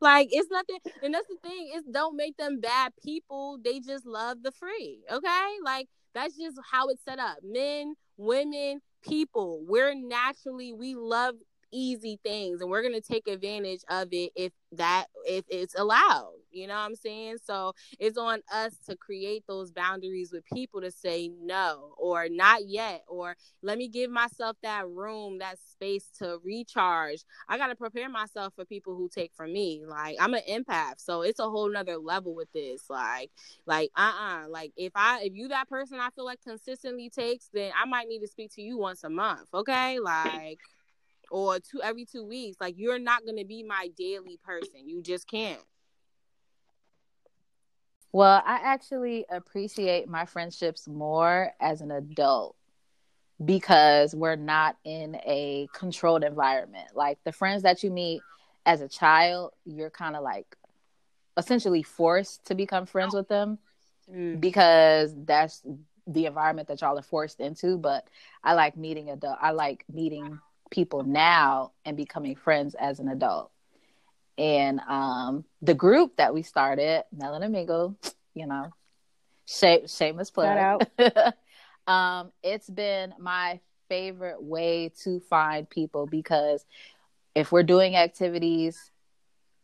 Like it's nothing and that's the thing is don't make them bad people. They just love the free okay? Like that's just how it's set up. Men women people we're naturally we love easy things and we're going to take advantage of it if that if it's allowed you know what i'm saying so it's on us to create those boundaries with people to say no or not yet or let me give myself that room that space to recharge I gotta prepare myself for people who take from me. Like I'm an empath, so it's a whole nother level with this. Like, like uh uh Like if I if you that person I feel like consistently takes, then I might need to speak to you once a month. Okay, like or two every two weeks. Like you're not gonna be my daily person. You just can't. Well, I actually appreciate my friendships more as an adult because we're not in a controlled environment. Like the friends that you meet as a child, you're kind of like essentially forced to become friends with them mm. because that's the environment that y'all are forced into. But I like meeting adult. I like meeting people now and becoming friends as an adult. And um, the group that we started, Melon Amigo, you know, shame, shameless plug. Shout um, it's been my favorite way to find people because if we're doing activities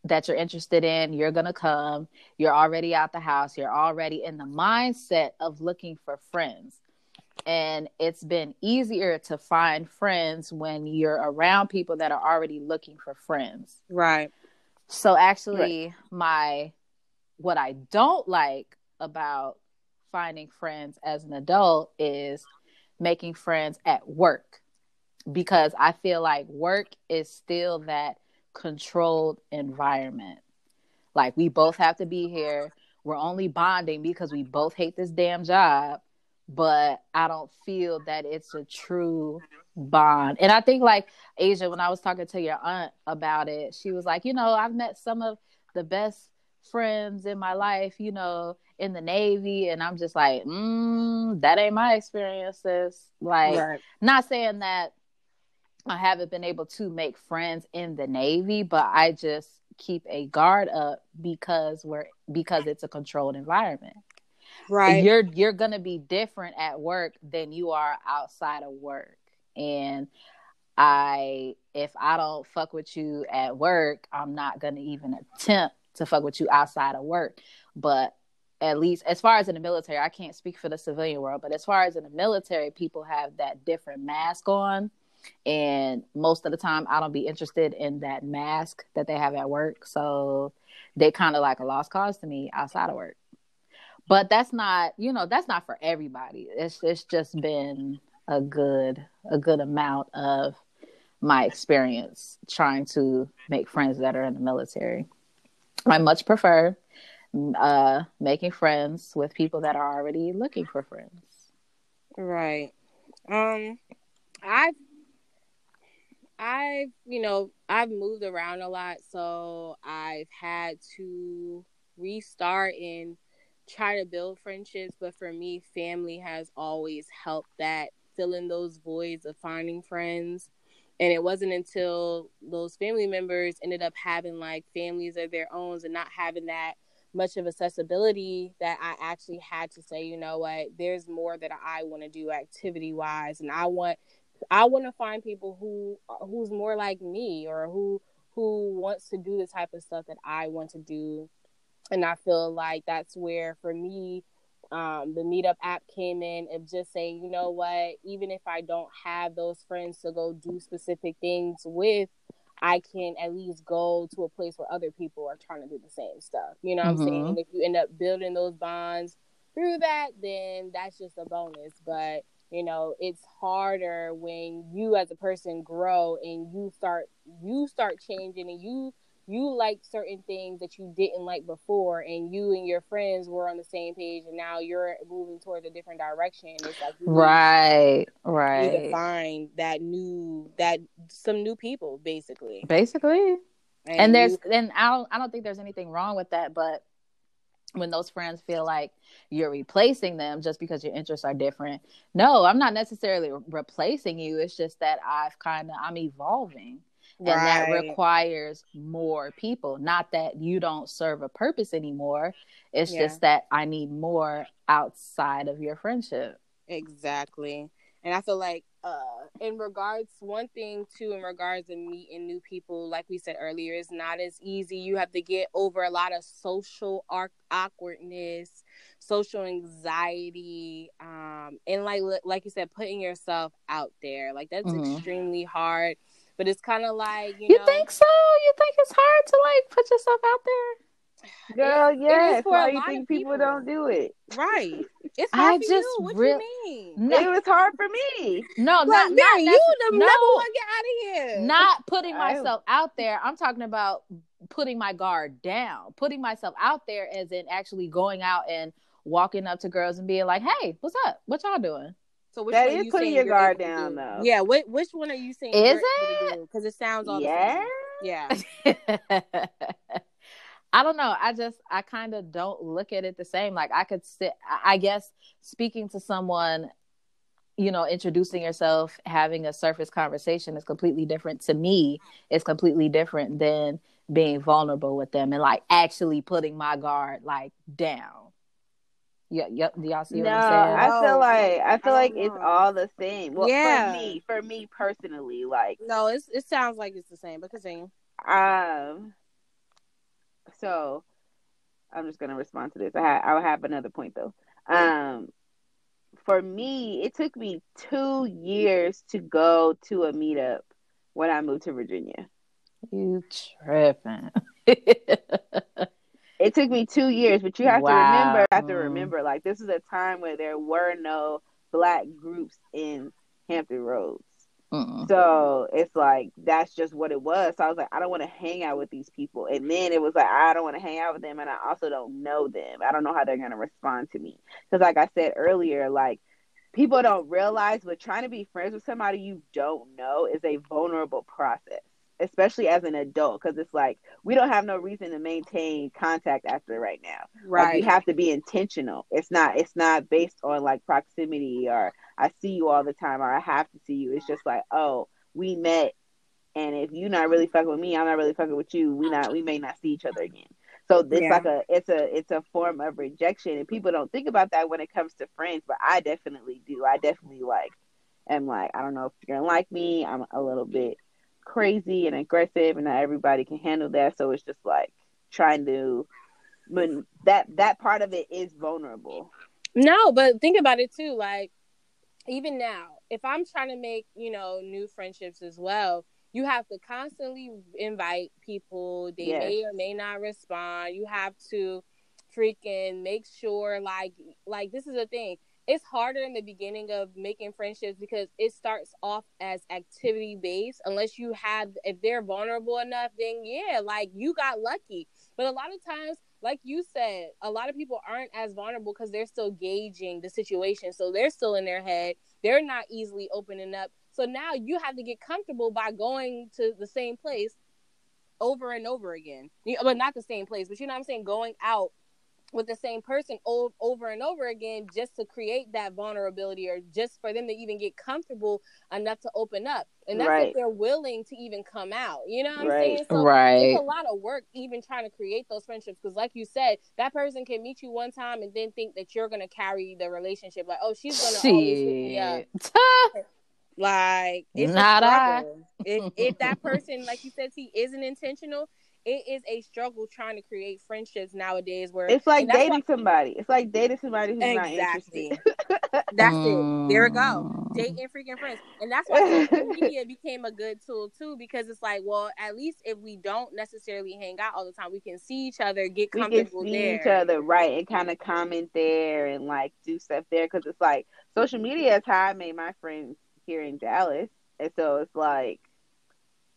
that you're interested in, you're going to come. You're already out the house. You're already in the mindset of looking for friends. And it's been easier to find friends when you're around people that are already looking for friends. Right. So actually, my what I don't like about finding friends as an adult is making friends at work because I feel like work is still that controlled environment. Like we both have to be here. We're only bonding because we both hate this damn job, but I don't feel that it's a true bond. And I think like Asia, when I was talking to your aunt about it, she was like, you know, I've met some of the best friends in my life, you know, in the Navy. And I'm just like, mm, that ain't my experiences. Like, right. not saying that I haven't been able to make friends in the Navy, but I just keep a guard up because we're because it's a controlled environment. Right. You're you're gonna be different at work than you are outside of work. And I if I don't fuck with you at work, I'm not gonna even attempt to fuck with you outside of work. But at least as far as in the military, I can't speak for the civilian world, but as far as in the military, people have that different mask on. And most of the time, I don't be interested in that mask that they have at work. So they kind of like a lost cause to me outside of work. But that's not, you know, that's not for everybody. It's it's just been a good a good amount of my experience trying to make friends that are in the military. I much prefer uh, making friends with people that are already looking for friends. Right. Um I've I've, you know, I've moved around a lot, so I've had to restart and try to build friendships, but for me, family has always helped that fill in those voids of finding friends. And it wasn't until those family members ended up having like families of their own and not having that much of accessibility that I actually had to say, you know what, there's more that I want to do activity wise and I want I want to find people who who's more like me or who who wants to do the type of stuff that I want to do. And I feel like that's where for me um, the meetup app came in of just saying, you know what, even if I don't have those friends to go do specific things with, I can at least go to a place where other people are trying to do the same stuff. You know what Mhm. I'm saying? And if you end up building those bonds through that, then that's just a bonus. But you know, it's harder when you as a person grow and you start you start changing and you you like certain things that you didn't like before and you and your friends were on the same page and now you're moving towards a different direction it's like you Right, need to find that new that some new people basically Basically. And there's you- and I don't I don't think there's anything wrong with that, but when those friends feel like you're replacing them just because your interests are different. No, I'm not necessarily replacing you. It's just that I've kind of I'm evolving. And that requires more people. Not that you don't serve a purpose anymore. It's Yeah. just that I need more outside of your friendship. Exactly. And I feel like uh in regards one thing too in regards to meeting new people, like we said earlier, is not as easy. You have to get over a lot of social ar- awkwardness, social anxiety, um, and like like you said, putting yourself out there. Like that's Mhm. extremely hard. But it's kind of like you, You know, think so? You think it's hard to like put yourself out there? Girl, it is yes. for a Why you think people, people. don't do it? right? It's I hard for just you. What real- you mean? No, It was hard for me. no, Look, not, not you necess- the no. number one. Get out of here. not putting I- myself out there. I'm talking about putting my guard down, putting myself out there as in actually going out and walking up to girls and being like, "Hey, what's up? What y'all doing?" So which That one is you putting your guard down, do? though. Yeah, which, which one are you saying? Is it? Because it sounds all Yeah. the same. Yeah. I don't know. I just I kind of don't look at it the same. Like I could sit. I I guess speaking to someone, you know, introducing yourself, having a surface conversation is completely different to me. It's completely different than being vulnerable with them and like actually putting my guard like down. Yeah, yeah. Do y'all see No, what I'm saying? I feel like I I feel like don't it's all the same. Well, Yeah. for me, for me personally, like No, it's it sounds like it's the same. But continue. um, so I'm just gonna respond to this. I ha- I'll have another point though. Um, for me, it took me two years to go to a meetup when I moved to Virginia. You tripping? It took me two years, but you have to remember, have to remember, like this is a time where there were no black groups in Hampton Roads. Mm-mm. So it's like that's just what it was. So I was like, I don't want to hang out with these people. And then it was like, I don't want to hang out with them, and I also don't know them. I don't know how they're gonna respond to me. Because like I said earlier, like people don't realize, but trying to be friends with somebody you don't know is a vulnerable process, especially as an adult. Because it's like we don't have no reason to maintain contact after right now. Like, you have to be intentional. It's not it's not based on like proximity or I see you all the time or I have to see you. It's just like, oh, we met and if you're not really fucking with me, I'm not really fucking with you, we not we may not see each other again. So it's Yeah. like a it's a it's a form of rejection and people don't think about that when it comes to friends, but I definitely do. I definitely like am like, I don't know if you're gonna like me. I'm a little bit crazy and aggressive and not everybody can handle that. So it's just like trying to when that that part of it is vulnerable. No, but think about it too. Like, even now, if I'm trying to make, you know, new friendships as well, you have to constantly invite people. They Yes. may or may not respond. You have to freaking make sure, like, like this is a thing. It's harder in the beginning of making friendships because it starts off as activity based. Unless you have, if they're vulnerable enough, then yeah, like you got lucky. But a lot of times, like you said, a lot of people aren't as vulnerable because they're still gauging the situation. So they're still in their head. They're not easily opening up. So now you have to get comfortable by going to the same place over and over again. But not the same place, but you know what I'm saying? Going out with the same person over and over again just to create that vulnerability or just for them to even get comfortable enough to open up. And that's Right. if they're willing to even come out. You know what I'm Right. saying? So right. it's a lot of work even trying to create those friendships because like you said that person can meet you one time and then think that you're gonna carry the relationship like oh she's gonna always hit me up like it's Not a I. if, if that person like you said he isn't intentional it is a struggle trying to create friendships nowadays where It's like and that's dating somebody. It's like dating somebody who's Exactly. not interested. that's it there we go Mm. dating freaking friends and that's why social media became a good tool too because it's like well at least if we don't necessarily hang out all the time we can see each other get we can comfortable see there each other right and kind of comment there and like do stuff there because it's like social media is how I made my friends here in Dallas, and so it's like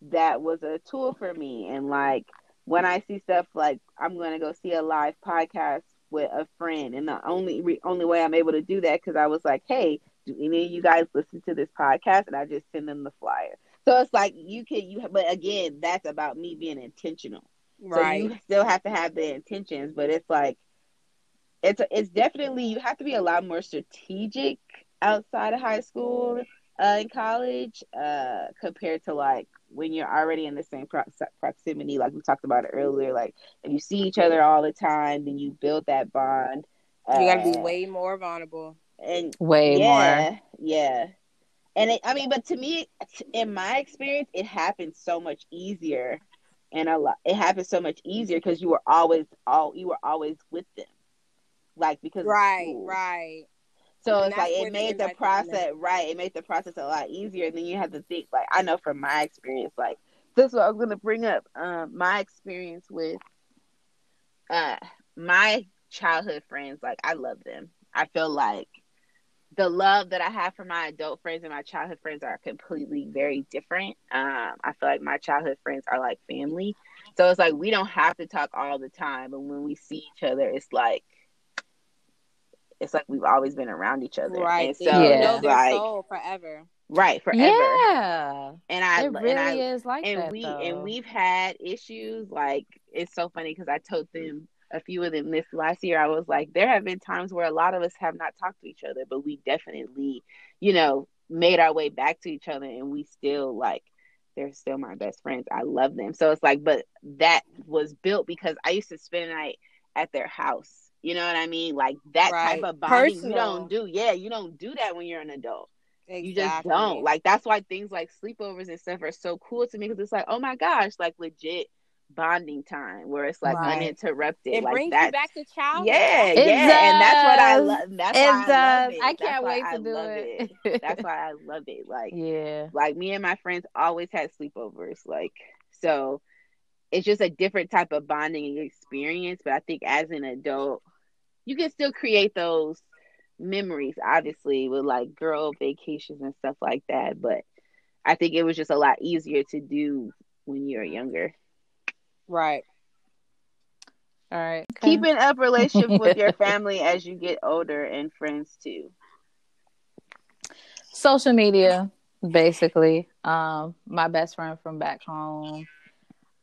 that was a tool for me and like when I see stuff like I'm going to go see a live podcast with a friend, and the only re- only way I'm able to do that because I was like, hey, do any of you guys listen to this podcast? And I just send them the flyer. So it's like you can you, but again, that's about me being intentional. Right. So you still have to have the intentions, but it's like it's it's definitely you have to be a lot more strategic outside of high school uh, in college uh, compared to like when you're already in the same pro- proximity, like we talked about it earlier. Like if you see each other all the time, then you build that bond. You got to be Uh, way more vulnerable. and Way yeah, more. yeah. And it, I mean, but to me, in my experience, it happens so much easier, and a lot. It happens so much easier because you were always all you were always with them, like because Right, right. So it's like it made the process right. It made the process a lot easier. And then you have to think like I know from my experience, like this is what I was gonna bring up. Um, my experience with uh my childhood friends, like I love them. I feel like the love that I have for my adult friends and my childhood friends are completely very different. Um, I feel like my childhood friends are like family. So it's like we don't have to talk all the time, but when we see each other, it's like it's like we've always been around each other. Right. And So so you Yeah. know their like soul forever. right forever. Yeah. And I It and really I is like and that. we though. and we've had issues like it's so funny because I told them a few of them this last year. I was like, there have been times where a lot of us have not talked to each other, but we definitely, you know, made our way back to each other, and we still like they're still my best friends. I love them. So it's like, but that was built because I used to spend a night at their house. You know what I mean? Like that Right. type of bonding you don't do. Yeah, you don't do that when you're an adult. Exactly. You just don't. Like that's why things like sleepovers and stuff are so cool to me because it's like, oh my gosh, like legit bonding time where it's like Right. uninterrupted. It like brings that. you back to childhood. Yeah, It yeah, and that's what I does. love. That's It why I love it. I That's can't why wait I to do love it. That's why I love it. Like, yeah. like me and my friends always had sleepovers. Like, so it's just a different type of bonding experience. But I think as an adult, you can still create those memories, obviously, with like girl vacations and stuff like that. But I think it was just a lot easier to do when you're younger. Right. All right. Okay. Keeping up relationship with your family as you get older and friends too. social media basically um my best friend from back home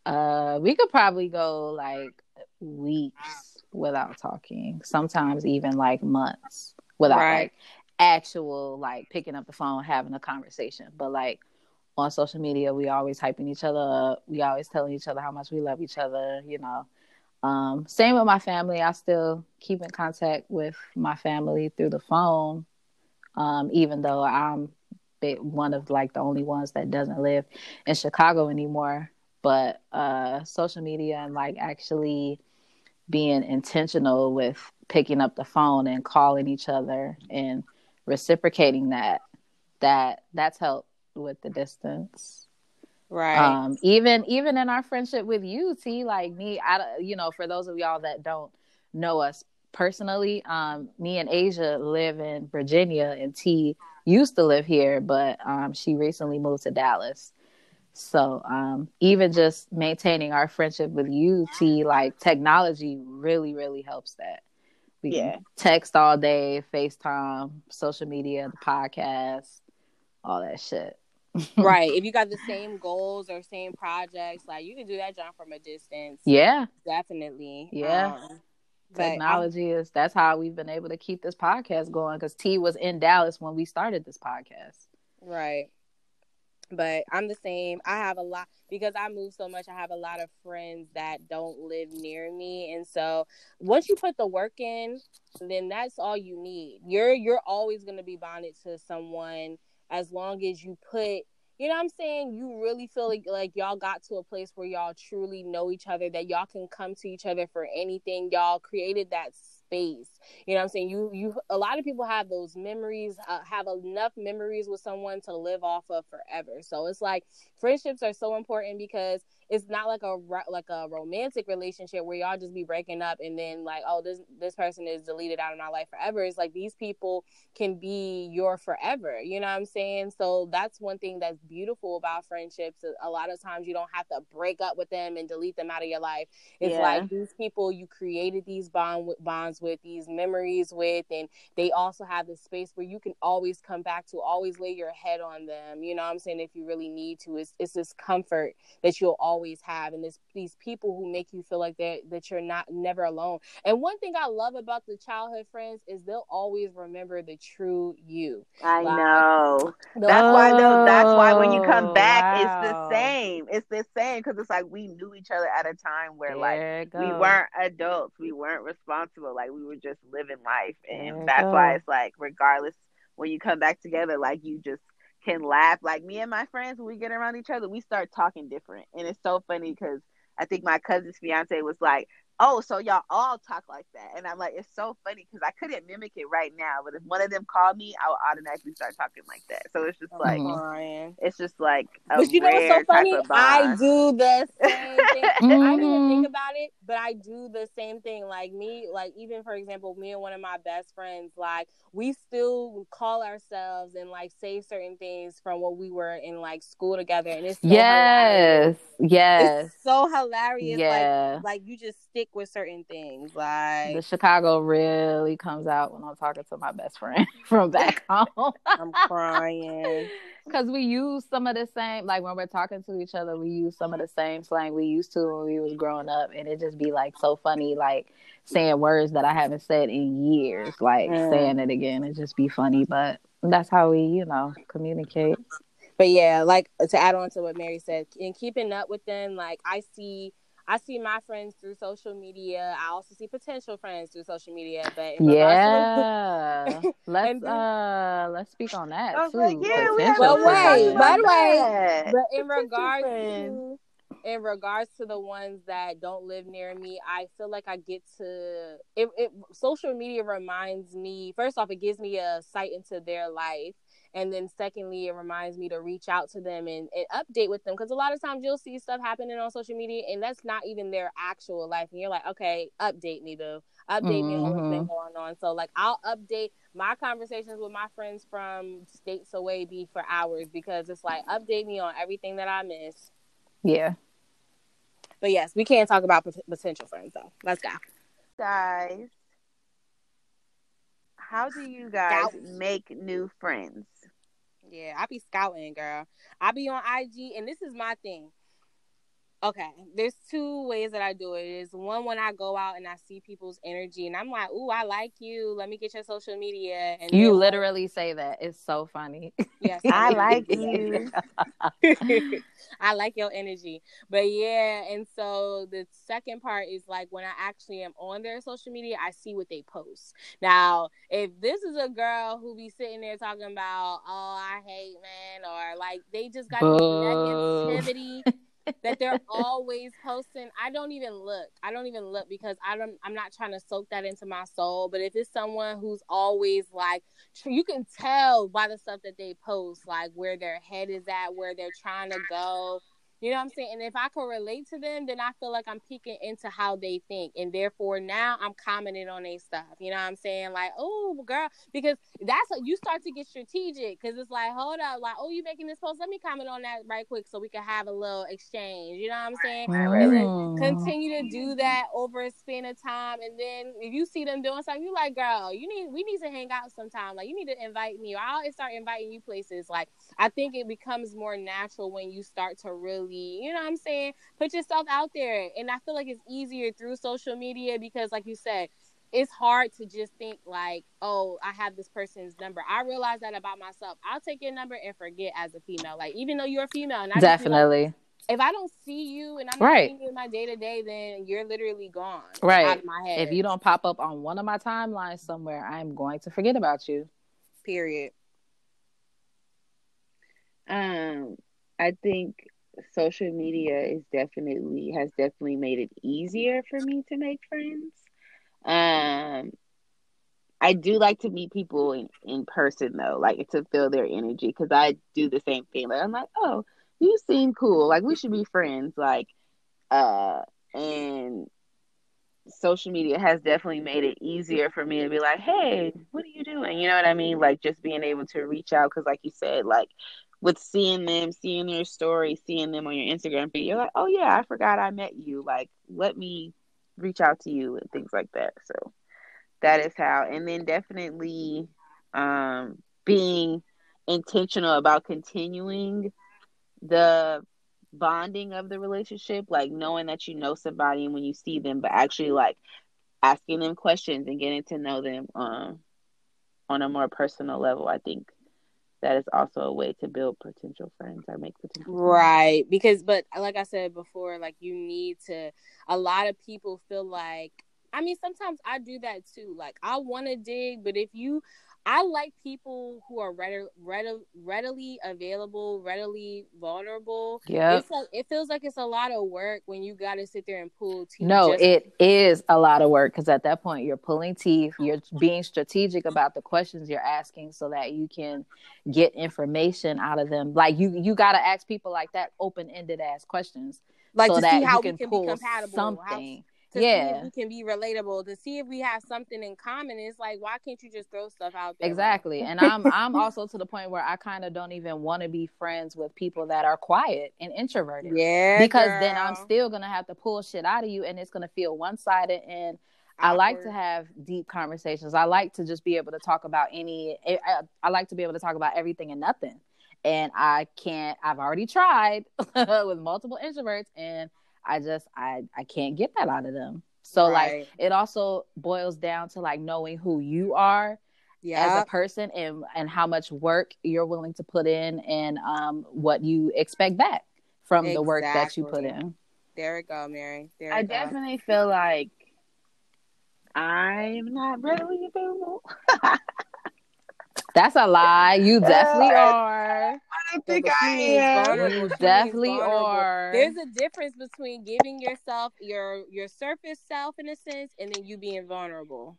uh we could probably go like weeks without talking. Sometimes even like months without Right. like actual like picking up the phone having a conversation. But like on social media we always hyping each other up. We always telling each other how much we love each other you know. Um same with my family. I still keep in contact with my family through the phone um, even though I'm one of like the only ones that doesn't live in Chicago anymore. But uh, social media and like actually being intentional with picking up the phone and calling each other and reciprocating that that that's helped with the distance. Right. Um, even even in our friendship with you, T, like me, I you know, for those of y'all that don't know us personally, um, me and Asia live in Virginia, and T used to live here, but um, she recently moved to Dallas. So um, even just maintaining our friendship with you, T, like technology really, really helps that. We Yeah. text all day, FaceTime, social media, the podcast, all that shit. right. If you got the same goals or same projects, like you can do that, John, from a distance. Yeah. Definitely. Yeah. Um, but I- technology is that's how we've been able to keep this podcast going because T was in Dallas when we started this podcast. Right. But I'm the same. I have a lot because I move so much. I have a lot of friends that don't live near me, and so once you put the work in, then that's all you need. You're you're always going to be bonded to someone as long as you put. You know what I'm saying? You really feel like like y'all got to a place where y'all truly know each other, that y'all can come to each other for anything. Y'all created that space. You know what I'm saying? You you a lot of people have those memories, uh, have enough memories with someone to live off of forever. So it's like friendships are so important because it's not like a like a romantic relationship where y'all just be breaking up and then like oh this this person is deleted out of my life forever. It's like these people can be your forever you know what i'm saying? So that's one thing that's beautiful about friendships. A lot of times you don't have to break up with them and delete them out of your life. It's yeah. like these people you created these bond bonds with these memories with and they also have this space where you can always come back to always lay your head on them you know what i'm saying? If you really need to it's, it's this comfort that you'll always always have and it's these people who make you feel like that that you're not never alone. And one thing i love about the childhood friends is they'll always remember the true you. I like, know. that's why though that's why when you come oh, back wow. it's the same. It's the same because it's like we knew each other at a time where there like we weren't adults. We weren't responsible. Like we were just living life. And there that's why it's like regardless when you come back together like you just can laugh. Like me and my friends, when we get around each other, we start talking different. And it's so funny because I think my cousin's fiance was like, oh, so y'all all talk like that. And I'm like, it's so funny because I couldn't mimic it right now. But if one of them called me, I would automatically start talking like that. So it's just like, mm-hmm. it's just like, but you know what's so funny? I do the same thing. mm-hmm. I didn't even think about it, but I do the same thing. Like me, like even for example, me and one of my best friends, like we still call ourselves and like say certain things from what we were in like school together. And it's so yes, hilarious. yes, it's so hilarious. Yeah, like, like you just stick with certain things. Like the Chicago really comes out when I'm talking to my best friend from back home. I'm crying because we use some of the same. Like when we're talking to each other, we use some of the same slang we used to when we was growing up, and it just be like so funny, like saying words that I haven't said in years, like mm. saying it again. It just be funny, but that's how we, you know, communicate. But yeah, like to add on to what Mary said, in keeping up with them, like I see I see my friends through social media. I also see potential friends through social media. But yeah, to... let's then, uh let's speak on that too. Like, yeah, we have but wait, by the way, but in regards to in regards to the ones that don't live near me, I feel like I get to it, it social media reminds me first off, it gives me a sight into their life and then secondly it reminds me to reach out to them and, and update with them because a lot of times you'll see stuff happening on social media and that's not even their actual life and you're like okay update me though update mm-hmm. me on what's been mm-hmm. going on. So like i'll update my conversations with my friends from states away be for hours because it's like update me on everything that i miss. Yeah. But yes we can't talk about potential friends though. Let's go. Guys how do you guys Scout. make new friends? Yeah, I be scouting, girl. I be on IG, and this is my thing. Okay, there's two ways that I do it. Is one when I go out and I see people's energy, and I'm like, "Ooh, I like you. Let me get your social media." And you literally say that. It's so funny. Yes, I like you. I like your energy, but yeah. And so the second part is like when I actually am on their social media, I see what they post. Now, if this is a girl who be sitting there talking about, "Oh, I hate men," or like they just got negativity that they're always posting. I don't even look. I don't even look because I don't. I'm not trying to soak that into my soul. But if it's someone who's always like, you can tell by the stuff that they post, like where their head is at, where they're trying to go. You know what I'm saying? And if I can relate to them, then I feel like I'm peeking into how they think. And therefore now I'm commenting on their stuff. You know what I'm saying? Like, oh girl, because that's what you start to get strategic because it's like, hold up, like, oh, you making this post? Let me comment on that right quick so we can have a little exchange. You know what I'm saying? Mm. Continue to do that over a span of time. And then if you see them doing something, you like, girl, you need we need to hang out sometime. Like you need to invite me. Or I'll start inviting you places. Like I think it becomes more natural when you start to really you know what I'm saying? Put yourself out there. And I feel like it's easier through social media because, like you said, it's hard to just think like, oh, I have this person's number. I realize that about myself. I'll take your number and forget as a female. Like even though you're a female, and I definitely. Like, if I don't see you and I'm not right. seeing you in my day to day, then you're literally gone. Right. Out of my head. If you don't pop up on one of my timelines somewhere, I'm going to forget about you. Period. Um, I think social media is definitely has definitely made it easier for me to make friends. Um, I do like to meet people in, in person though, like to feel their energy because I do the same thing. Like I'm like, oh, you seem cool. Like we should be friends. Like, uh, and social media has definitely made it easier for me to be like, hey, what are you doing? You know what I mean? Like just being able to reach out because, like you said, like with seeing them, seeing their story, seeing them on your Instagram feed, you're like, oh yeah, I forgot I met you. Like, let me reach out to you and things like that. So that is how and then definitely um being intentional about continuing the bonding of the relationship like knowing that you know somebody and when you see them but actually like asking them questions and getting to know them um on a more personal level i think that is also a way to build potential friends or make potential friends. right because but like i said before like you need to a lot of people feel like I mean, sometimes I do that too. Like I want to dig, but if you, I like people who are readily, readily available, readily vulnerable. Yeah, it feels like it's a lot of work when you got to sit there and pull teeth. No, just- it is a lot of work because at that point you're pulling teeth. You're being strategic about the questions you're asking so that you can get information out of them. Like you, you got to ask people like that open ended ass questions, like so to that see how you can we can pull be compatible. something. How- yeah. see if we can be relatable, to see if we have something in common. It's like, why can't you just throw stuff out there? Exactly. and I'm I'm also to the point where I kind of don't even want to be friends with people that are quiet and introverted. Yeah. Because girl. then I'm still gonna have to pull shit out of you and it's gonna feel one sided and I like to have deep conversations. I like to just be able to talk about any I, I like to be able to talk about everything and nothing. And I can't I've already tried with multiple introverts and I just I I can't get that out of them. So right. like it also boils down to like knowing who you are yeah. as a person and and how much work you're willing to put in and um what you expect back from exactly. the work that you put in. There we go, Mary. There I go. definitely feel like I'm not readily available. That's a lie. You definitely are. I don't think I am. You definitely are. There's a difference between giving yourself your your surface self in a sense, and then you being vulnerable.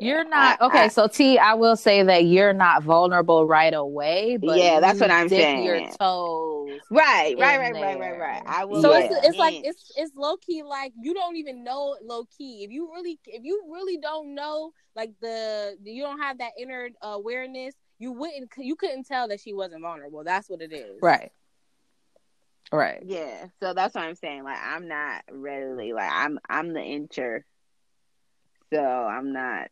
You're not okay. I, so T, I will say that you're not vulnerable right away. But yeah, that's what I'm saying. Your toes, right, right, right, right, right, right. I will. So yeah. it's it's like it's it's low key like you don't even know low key. If you really if you really don't know like the you don't have that inner awareness, you wouldn't you couldn't tell that she wasn't vulnerable. That's what it is. Right. Right. Yeah. So that's what I'm saying. Like I'm not readily like I'm I'm the incher so I'm not.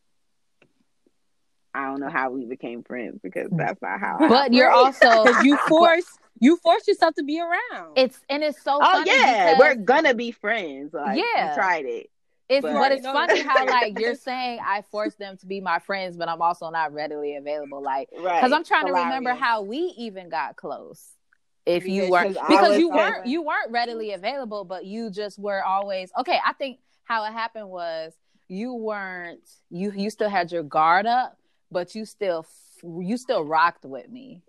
I don't know how we became friends because that's not how. But you're also you force you force yourself to be around. It's and it's so. Oh yeah, we're gonna be friends. Like, yeah, tried it. It's but, but it's no, funny how like you're saying I forced them to be my friends, but I'm also not readily available. Like, because right. I'm trying Hilarious. to remember how we even got close. If you weren't because you weren't you weren't readily available, but you just were always okay. I think how it happened was you weren't you you still had your guard up, but you still you still rocked with me.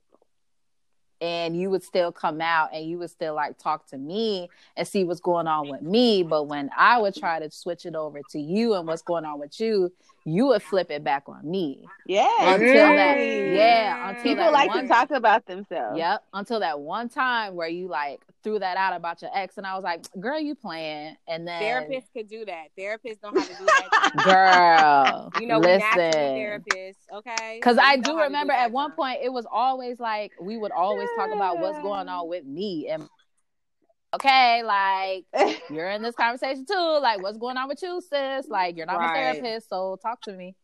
And you would still come out and you would still like talk to me and see what's going on with me. But when I would try to switch it over to you and what's going on with you, you would flip it back on me. Yeah. Until really? that yeah. Until people like one, to talk about themselves. Yep. Until that one time where you like threw that out about your ex and I was like, girl, you playing. And then therapists could do that. Therapists don't have to do that. girl. you know, listen. therapists, okay? Because I do remember do at one point it was always like we would always talk about what's going on with me and okay, like you're in this conversation too. Like, what's going on with you, sis? Like, you're not right. my therapist, so talk to me.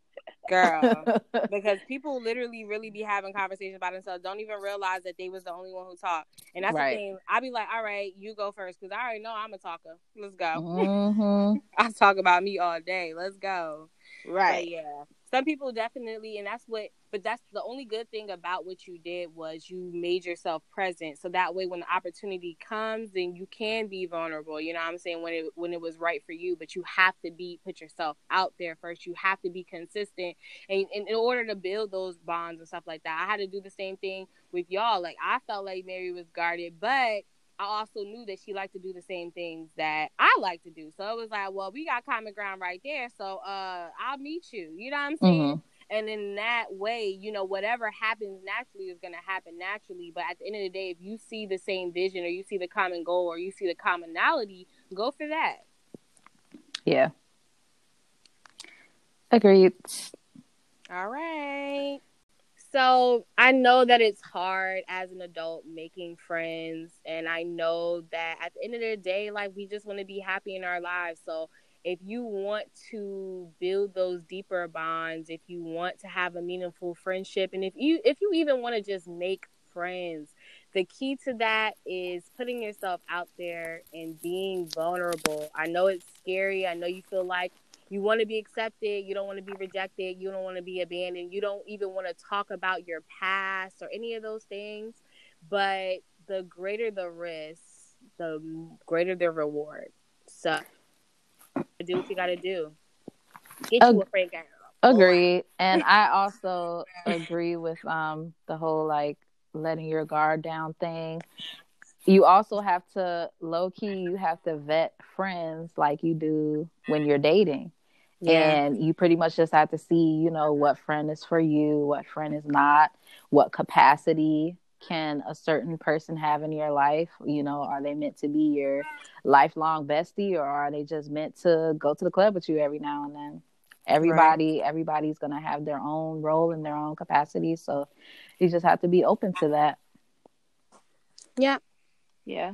Girl, because people literally really be having conversations about themselves, don't even realize that they was the only one who talked. And that's right. the thing. I be like, all right, you go first, because I already know I'm a talker. Let's go. Mm-hmm. I talk about me all day. Let's go. Right. But yeah some people definitely and that's what but that's the only good thing about what you did was you made yourself present. So that way when the opportunity comes then you can be vulnerable. You know what i'm saying? When it when it was right for you but you have to be put yourself out there first. You have to be consistent. And, and in order to build those bonds and stuff like that i had to do the same thing with y'all. Like i felt like mary was guarded but I also knew that she liked to do the same things that I like to do. So it was like, well, we got common ground right there. So uh I'll meet you. You know what I'm saying? Mhm. And in that way, you know, whatever happens naturally is going to happen naturally. But at the end of the day, if you see the same vision or you see the common goal or you see the commonality, go for that. Yeah. Agreed. All right. So I know that it's hard as an adult making friends. And I know that at the end of the day, like we just want to be happy in our lives. So if you want to build those deeper bonds, if you want to have a meaningful friendship, and if you if you even want to just make friends, the key to that is putting yourself out there and being vulnerable. I know it's scary. I know you feel like you want to be accepted, you don't want to be rejected, you don't want to be abandoned, you don't even want to talk about your past or any of those things. But the greater the risk, the greater the reward. So do what you got to do. Get you a friend girl. Agreed. And I also agree with um the whole like letting your guard down thing. You also have to low key you have to vet friends like you do when you're dating. And you pretty much just have to see, you know, what friend is for you, what friend is not, what capacity can a certain person have in your life? You know, are they meant to be your lifelong bestie or are they just meant to go to the club with you every now and then? Everybody, everybody's gonna have their own role and their own capacity, so you just have to be open to that. Yeah. Yeah,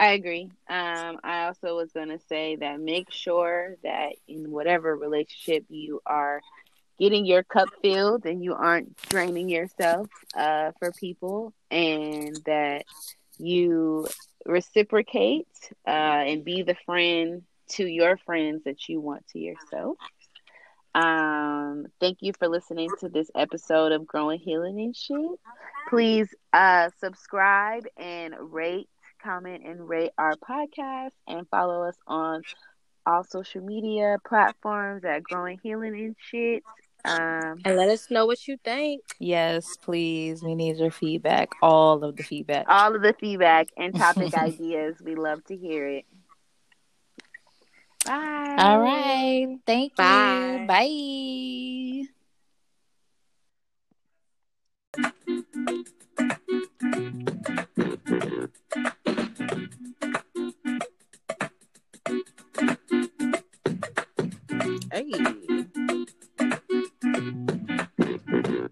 I agree. Um, I also was going to say that make sure that in whatever relationship you are getting your cup filled and you aren't draining yourself uh, for people, and that you reciprocate uh, and be the friend to your friends that you want to yourself. Um, thank you for listening to this episode of Growing Healing and Shit. Please uh subscribe and rate, comment, and rate our podcast and follow us on all social media platforms at Growing Healing and Shit. Um And let us know what you think. Yes, please. We need your feedback, all of the feedback. all of the feedback and topic ideas. We love to hear it. Bye. All right. Thank Bye. you. Bye. Hey.